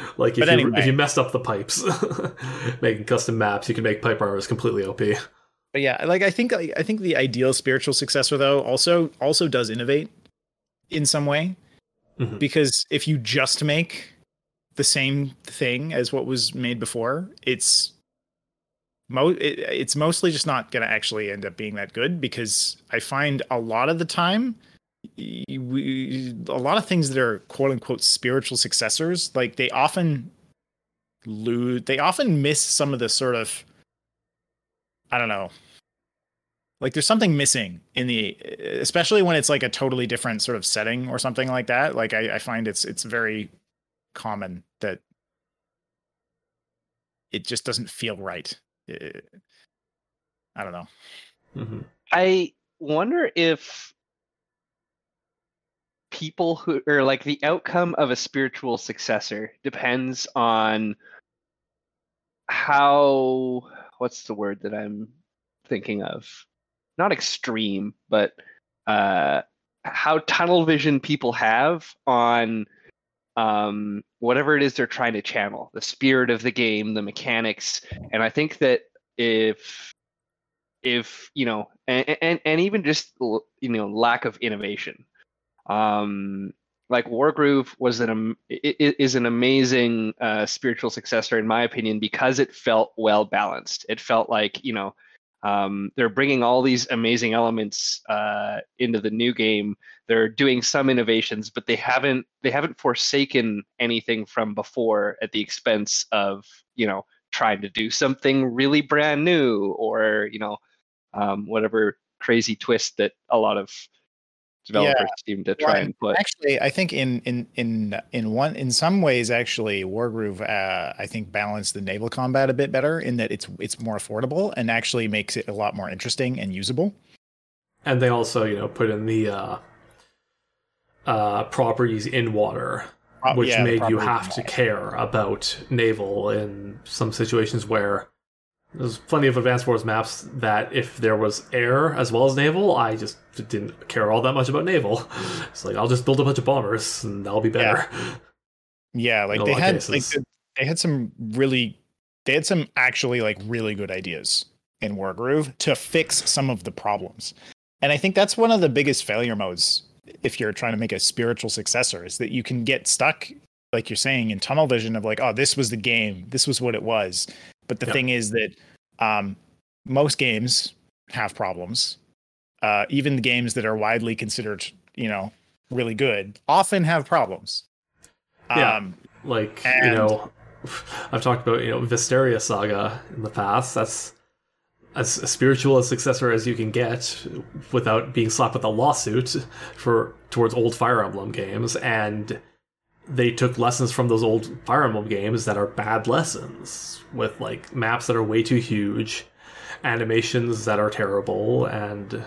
Like if But you anyway. if you messed up the pipes, making custom maps, you can make pipe runners completely OP. But yeah, like I think I think the ideal spiritual successor though also also does innovate in some way Mhm. because if you just make the same thing as what was made before, it's mo it, it's mostly just not going to actually end up being that good because I find a lot of the time we, a lot of things that are quote unquote spiritual successors like they often lose they often miss some of the sort of I don't know. Like there's something missing in the especially when it's like a totally different sort of setting or something like that. Like I, I find it's it's very common that it just doesn't feel right. Eh, I don't know. hmm I wonder if people who or like the outcome of a spiritual successor depends on how what's the word that I'm thinking of? Not extreme, but uh how tunnel vision people have on um whatever it is they're trying to channel, the spirit of the game, the mechanics. And I think that if if you know and and, and even just you know lack of innovation um like wargroove was an i- is an amazing uh, spiritual successor in my opinion because it felt well balanced it felt like you know um, they're bringing all these amazing elements uh, into the new game. They're doing some innovations but they haven't they haven't forsaken anything from before at the expense of you know trying to do something really brand new or you know um, whatever crazy twist that a lot of developers seem to try Well, and put. Actually, I think in in in in one in some ways, actually, Wargroove uh, I think balanced the naval combat a bit better in that it's it's more affordable and actually makes it a lot more interesting and usable. And they also, you know, put in the uh, uh, properties in water, Pro- which yeah, made you have to care about naval in some situations where there's plenty of Advance Wars maps that if there was air as well as naval, I just didn't care all that much about naval. It's like I'll just build a bunch of bombers and that'll be better. Yeah, like they had cases. like they had some really they had some actually like really good ideas in Wargroove to fix some of the problems. And I think that's one of the biggest failure modes if you're trying to make a spiritual successor is that you can get stuck like you're saying in tunnel vision of like oh this was the game, this was what it was. But the Yeah. thing is that um most games have problems. Uh even the games that are widely considered, you know, really good often have problems. Yeah. Um Like you know, I've talked about you know Vestaria Saga in the past. That's as spiritual a successor as you can get without being slapped with a lawsuit for towards old Fire Emblem games, and they took lessons from those old Fire Emblem games that are bad lessons with like maps that are way too huge, animations that are terrible, and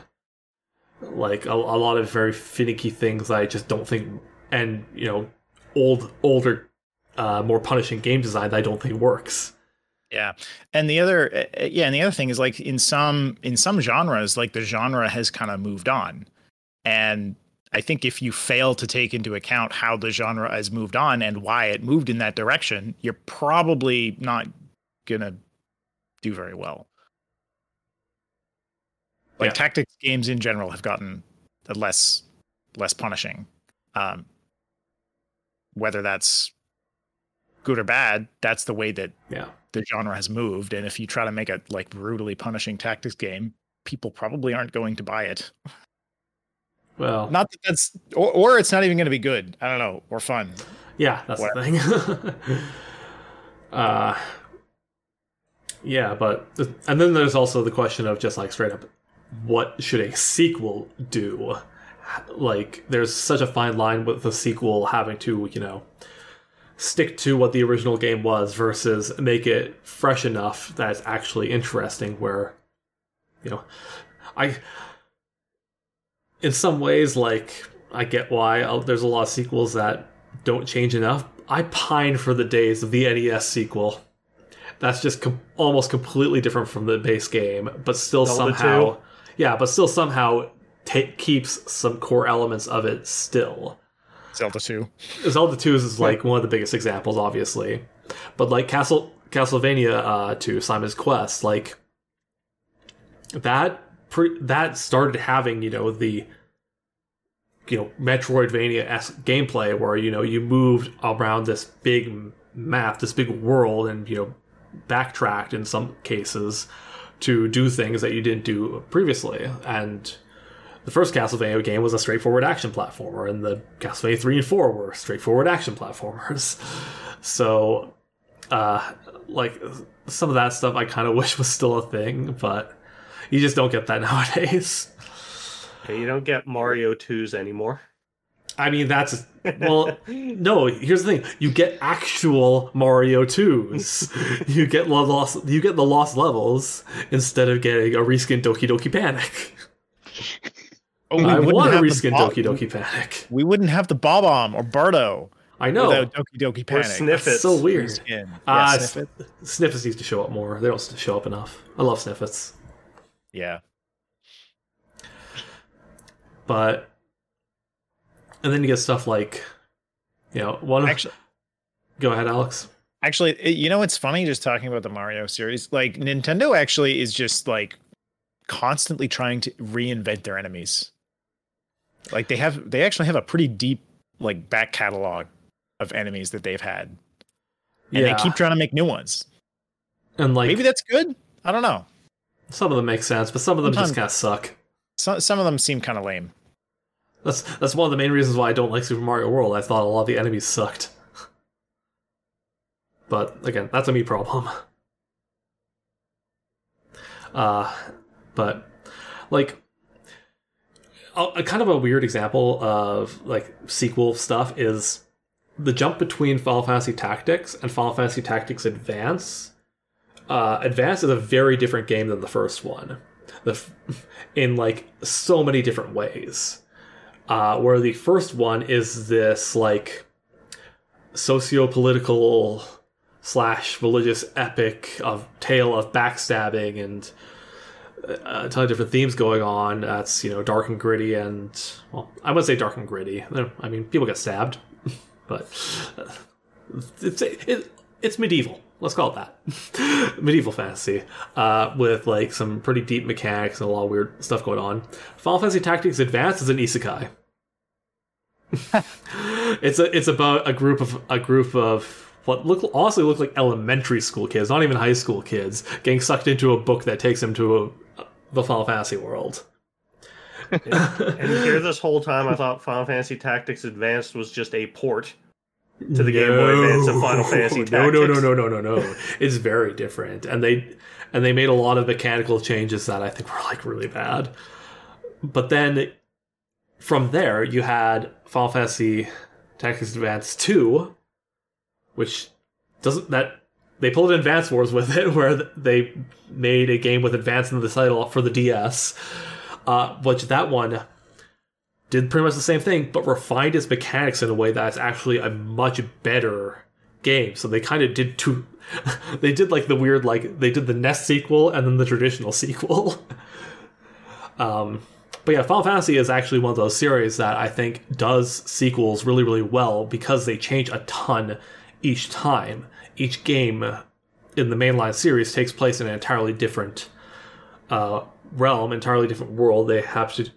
like a, a lot of very finicky things I just don't think, and you know, old older, uh, more punishing game design that I don't think works. Yeah. And the other uh, yeah, and the other thing is like in some in some genres like the genre has kind of moved on. And I think if you fail to take into account how the genre has moved on and why it moved in that direction, you're probably not going to do very well. Like Yeah. tactics games in general have gotten less less punishing. Um whether that's good or bad, that's the way that Yeah. the genre has moved and if you try to make a like brutally punishing tactics game people probably aren't going to buy it Well, not that that's or, or it's not even going to be good i don't know or fun yeah, that's the thing. Uh, yeah, but and then there's also the question of just like straight up, what should a sequel do? Like, there's such a fine line with the sequel having to, you know, stick to what the original game was versus make it fresh enough that it's actually interesting. Where, you know, I, in some ways, like I get why uh, there's a lot of sequels that don't change enough. I pine for the days of the NES sequel. That's just com- almost completely different from the base game, but still Zelda somehow, 2? yeah, but still somehow ta keeps some core elements of it still. Zelda 2. Zelda 2 is like one of the biggest examples, obviously. But like Castle Castlevania uh, to Simon's Quest, like that pre- that started having you know the you know Metroidvania esque gameplay where you know you moved around this big map, this big world, and you know backtracked in some cases to do things that you didn't do previously. And the first Castlevania game was a straightforward action platformer, and the Castlevania 3 and 4 were straightforward action platformers. So, uh, like, some of that stuff I kind of wish was still a thing, but you just don't get that nowadays. Yeah, you don't get Mario 2s anymore. I mean, that's well, no. Here's the thing: you get actual Mario twos. you get lo- lost. You get the lost levels instead of getting a reskin Doki Doki Panic. Oh, I wouldn't want a have reskin Bob- Doki Doki Panic. We wouldn't have the Bob-omb or Birdo I know. without Doki Doki Or Panic. Sniff It. so weird. Skin. Yeah, Ah, Sniff Sniffits needs to show up more. They don't show up enough. I love Sniffits, Yeah. but and then you get stuff like, you know, one. Of, Actually, go ahead, Alex. actually, you know what's funny? Just talking about the Mario series, like Nintendo actually is just like constantly trying to reinvent their enemies. Like they have, they actually have a pretty deep like back catalog of enemies that they've had, and yeah, they keep trying to make new ones. and like Maybe that's good. I don't know. Some of them make sense, but some of them just kind of suck. Some some of them seem kind of lame. That's that's one of the main reasons why I don't like Super Mario World. I thought a lot of the enemies sucked. But again, that's a me problem. Uh, but like a, a kind of a weird example of like sequel stuff is the jump between Final Fantasy Tactics and Final Fantasy Tactics Advance. Uh, Advance is a very different game than the first one, the f- in like so many different ways uh, where the first one is this like socio-political slash religious epic of tale of backstabbing and uh, a ton of different themes going on. That's you know dark and gritty and well, I would say dark and gritty. I mean, people get stabbed, but uh, it's it, it's medieval. Let's call it that. medieval fantasy uh, with like some pretty deep mechanics and a lot of weird stuff going on. Final Fantasy Tactics Advance is an isekai. it's a it's about a group of a group of what look honestly look like elementary school kids, not even high school kids, getting sucked into a book that takes them to a, the Final Fantasy world. And here, this whole time, I thought Final Fantasy Tactics Advanced was just a port to the Game Boy Advance of Final Fantasy Tactics. No, no, no, no, no, no, no. It's very different, and they and they made a lot of mechanical changes that I think were like really bad. But then from there, you had Final Fantasy Tactics Advance two, which doesn't that they pulled in Advance Wars with it, where they made a game with Advance in the title for the DS. Uh, which that one did pretty much the same thing, but refined its mechanics in a way that's actually a much better game. So they kind of did two. they did like the weird, like they did the NES sequel and then the traditional sequel. um, but yeah, Final Fantasy is actually one of those series that I think does sequels really, really well because they change a ton each time. Each game in the mainline series takes place in an entirely different uh, realm, entirely different world. They have to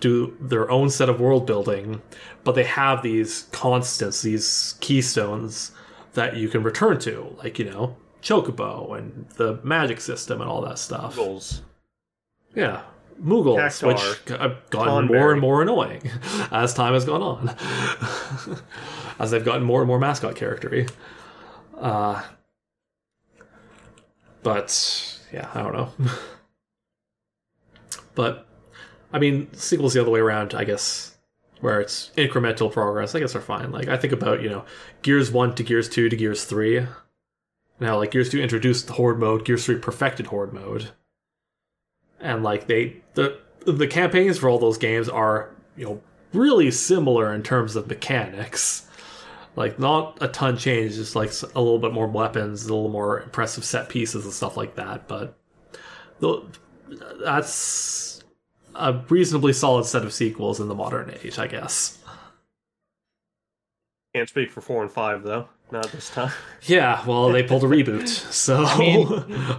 do their own set of world building, but they have these constants, these keystones that you can return to, like, you know, Chocobo and the magic system and all that stuff. Goals. Yeah. Moogles, Cactuar. which have gotten Tonberry. more and more annoying as time has gone on. as they've gotten more and more mascot charactery. Uh, but yeah, I don't know. but I mean, sequels the other way around, I guess, where it's incremental progress. I guess are fine. Like I think about you know Gears One to Gears Two to Gears Three. Now, like Gears Two introduced the Horde mode, Gears Three perfected Horde mode, and like they the the campaigns for all those games are you know really similar in terms of mechanics. Like not a ton change, just like a little bit more weapons, a little more impressive set pieces and stuff like that. But the, that's a reasonably solid set of sequels in the modern age, I guess. Can't speak for four and five though. Not this time. Yeah, well, they pulled a reboot, so I, mean,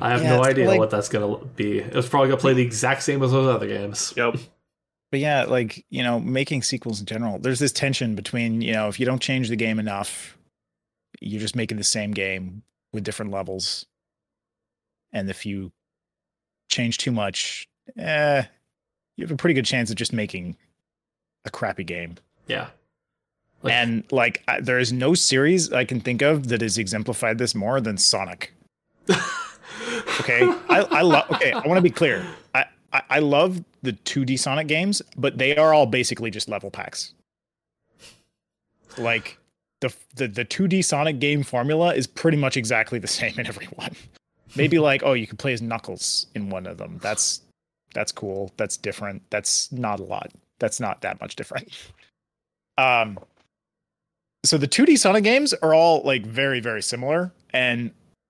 I have yeah, no idea like- what that's gonna be. It's probably gonna play the exact same as those other games. Yep. But yeah, like, you know, making sequels in general, there's this tension between, you know, if you don't change the game enough, you're just making the same game with different levels. And if you change too much, eh, you have a pretty good chance of just making a crappy game. Yeah, Like- and like, I, there is no series I can think of that has exemplified this more than Sonic. Okay, I, I love. Okay, I want to be clear. I, I I love the 2D Sonic games, but they are all basically just level packs. Like the the the 2D Sonic game formula is pretty much exactly the same in every one. Maybe like, oh, you can play as Knuckles in one of them. That's that's cool. That's different. That's not a lot. That's not that much different. Um so the 2D Sonic games are all like very very similar and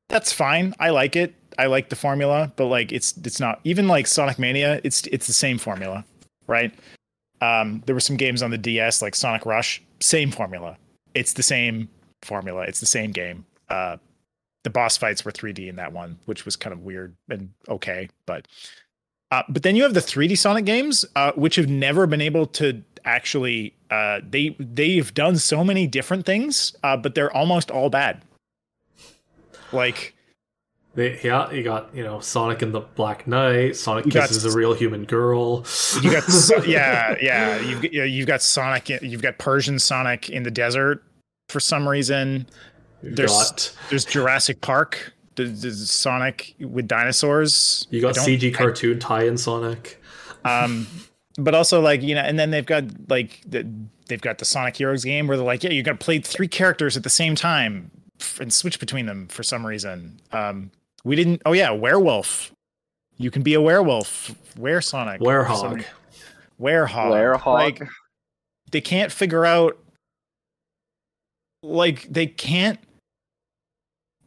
that's fine. I like it. I like the formula, but like it's it's not even like Sonic Mania. It's it's the same formula, right? Um, there were some games on the DS like Sonic Rush, same formula. It's the same formula. It's the same game. Uh, the boss fights were 3D in that one, which was kind of weird and okay, but uh, but then you have the 3D Sonic games, uh, which have never been able to actually. Uh, they they've done so many different things, uh, but they're almost all bad. Like they, yeah, you got you know Sonic and the Black Knight. Sonic You got kisses a real human girl. You got yeah, yeah. You've got- you've got Sonic. You've got Persian Sonic in the desert for some reason. There's got there's Jurassic Park. There's, there's Sonic with dinosaurs. you got CG cartoon tie-in Sonic. Um, but also like you know, and then they've got like the, they've got the Sonic Heroes game where they're like, yeah, you're gonna play three characters at the same time and switch between them for some reason. Um, we didn't. Oh yeah, werewolf. You can be a werewolf. Where Sonic. for some Werehog. Werehog. Werehog. Like, they can't figure out like they can't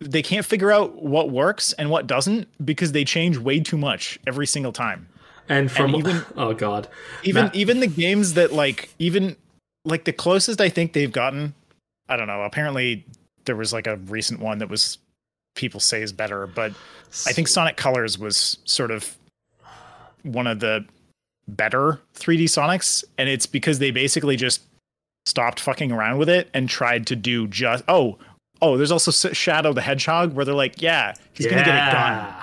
they can't figure out what works and what doesn't because they change way too much every single time. And from even- oh god, Even Matt- even the games that like even like the closest I think they've gotten, I don't know. Apparently there was like a recent one that was people say is better, but I think Sonic Colors was sort of one of the better 3D Sonics, and it's because they basically just stopped fucking around with it and tried to do just oh oh. There's also Shadow the Hedgehog where they're like, yeah, he's gonna get a gun.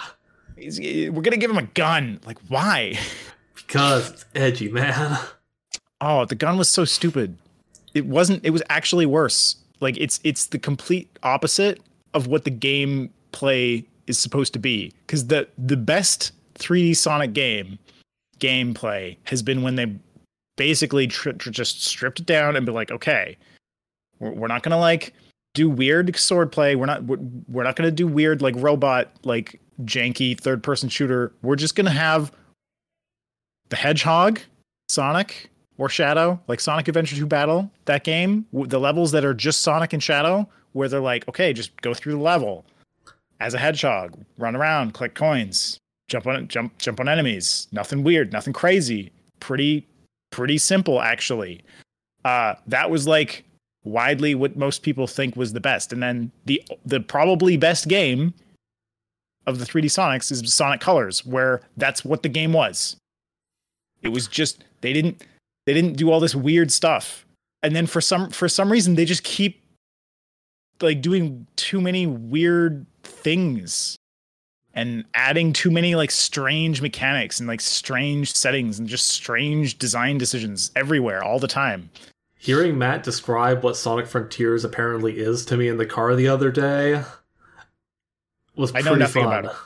He's, eh, we're gonna give him a gun. Like why? because it's edgy, man. Oh, the gun was so stupid. It wasn't. It was actually worse. Like it's it's the complete opposite of what the game play is supposed to be. Because the the best 3D Sonic game gameplay has been when they basically tr- tr- just stripped it down and be like, okay, we're, we're not gonna like do weird sword play. We're not we're, we're not gonna do weird like robot like janky third person shooter. We're just gonna have the Hedgehog, Sonic, or Shadow, like Sonic Adventure 2 Battle, that game, the levels that are just Sonic and Shadow, where they're like, okay, just go through the level as a hedgehog, run around, collect coins, jump on jump jump on enemies. Nothing weird, nothing crazy. Pretty pretty simple actually. Uh that was like widely what most people think was the best. And then the the probably best game of the 3D Sonics is Sonic Colors, where that's what the game was. It was just they didn't they didn't do all this weird stuff. And then for some for some reason they just keep like doing too many weird things and adding too many like strange mechanics and like strange settings and just strange design decisions everywhere all the time. Hearing Matt describe what Sonic Frontiers apparently is to me in the car the other day was I know pretty nothing fun. about it.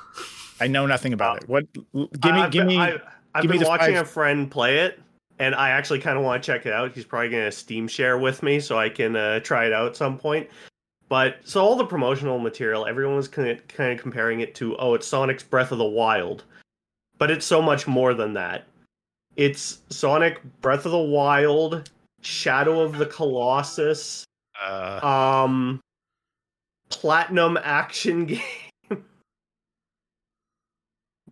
I know nothing about Uh, it. What? Give me, I've give been, me. I, I've give been the watching five- a friend play it, and I actually kind of want to check it out. He's probably going to Steam share with me so I can uh, try it out at some point. But so all the promotional material, everyone was kind of, kind of comparing it to, oh, it's Sonic's Breath of the Wild, but it's so much more than that. It's Sonic Breath of the Wild, Shadow of the Colossus, uh, um, Platinum action game.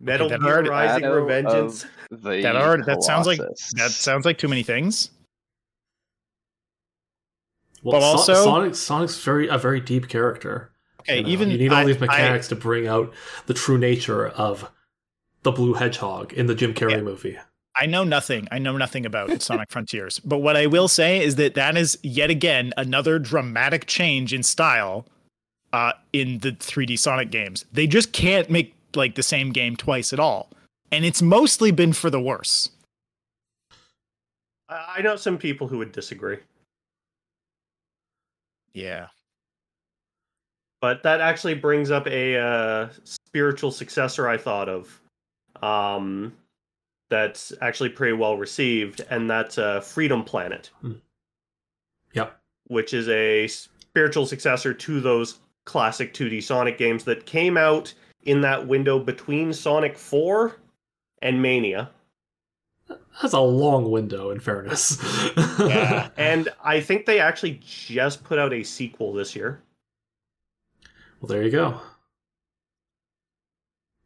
Metal Gear already- Rising Shadow Revengeance. That already- that sounds like- that sounds like too many things. Well, But So- also- Sonic, Sonic's very a very deep character. Okay, you know? even you need all I- these I- mechanics to bring out the true nature of the blue hedgehog in the Jim Carrey Yeah. movie. I know nothing. I know nothing about Sonic Frontiers. But what I will say is that that is yet again another dramatic change in style uh, in the 3D Sonic games. They just can't make like the same game twice at all, and it's mostly been for the worse. I I know some people who would disagree, Yeah. but that actually brings up a uh, spiritual successor I thought of. Um, that's actually pretty well received, and that's uh, Freedom Planet, Yep. which is a spiritual successor to those classic 2D Sonic games that came out in that window between Sonic 4 and Mania. That's a long window, in fairness. Yeah. And I think they actually just put out a sequel this year. well, there you go.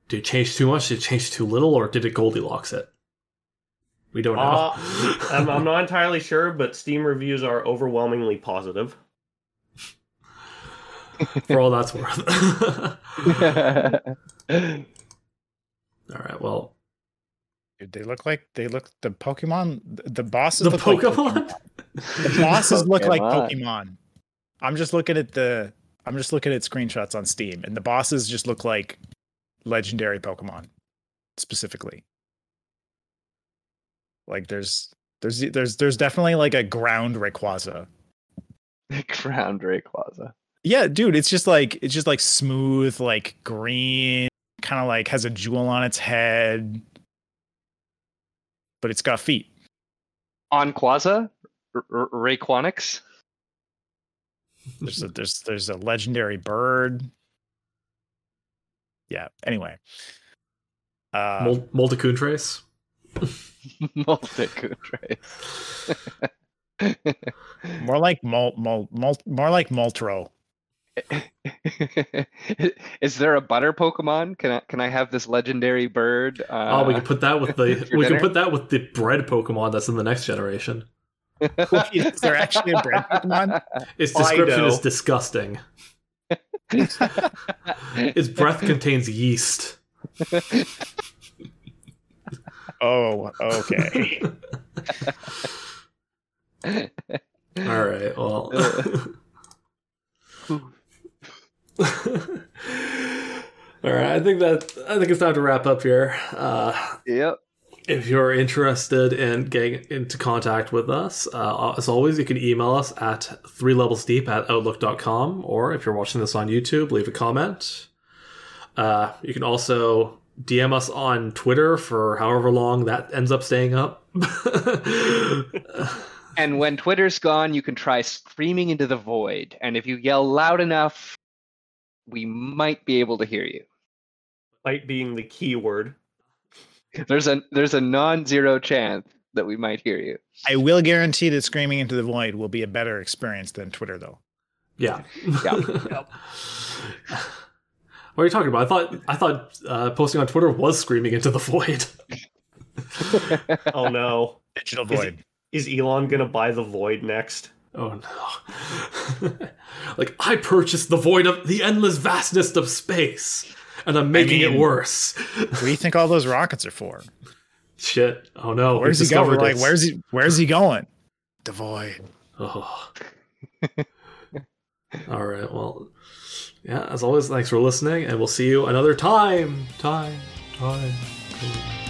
Did it change too much? Did it change too little, or did it Goldilocks it? We don't know. Uh, I'm, I'm not entirely sure, but Steam reviews are overwhelmingly positive. For all that's worth. all right. Well, Dude, they look like they look the Pokemon. The bosses the look like Pokemon. The bosses look like Pokemon. Pokemon. I'm just looking at the. I'm just looking at screenshots on Steam, and the bosses just look like legendary Pokemon, specifically. Like there's there's there's there's definitely like a ground Rayquaza. Ground Rayquaza. Yeah, dude, it's just like it's just like smooth, like green, kind of like has a jewel on its head, but it's got feet. On Quaza? R- R- Rayquanix? There's a there's there's a legendary bird. Yeah. Anyway. Uh, Mol- Moltecoon Trace. Multicoon Trace. more like mul, mul, mul, more like Moltro. Is there a butter Pokemon? Can I can I have this legendary bird? Uh, oh, we can put that with the for we can put that with the bread Pokemon that's in the next generation. Is there actually a bread Pokemon? Its description is disgusting. Its breath contains yeast. Oh, okay. All right. Well. All right. I think that I think it's time to wrap up here. Uh, yep. if you're interested in getting into contact with us, uh, as always, you can email us at three levels deep at outlook.com, or if you're watching this on YouTube, leave a comment. Uh, you can also DM us on Twitter for however long that ends up staying up. And when Twitter's gone, you can try screaming into the void. And if you yell loud enough, we might be able to hear you. Light being the key word. There's a there's a non-zero chance that we might hear you. I will guarantee that screaming into the void will be a better experience than Twitter, though. yeah. Yeah. What are you talking about? I thought I thought uh, posting on Twitter was screaming into the void. Oh no. Digital void. Is Elon gonna buy the void next? Oh no! like I purchased the void of the endless vastness of space, and I'm making it mean- worse. What do you think all those rockets are for? Shit! Oh no! Where's he going? discovered Like, where's he? Where's he going? The void. Oh. All right. Well, yeah. As always, thanks for listening, and we'll see you another time. Time. Time. time.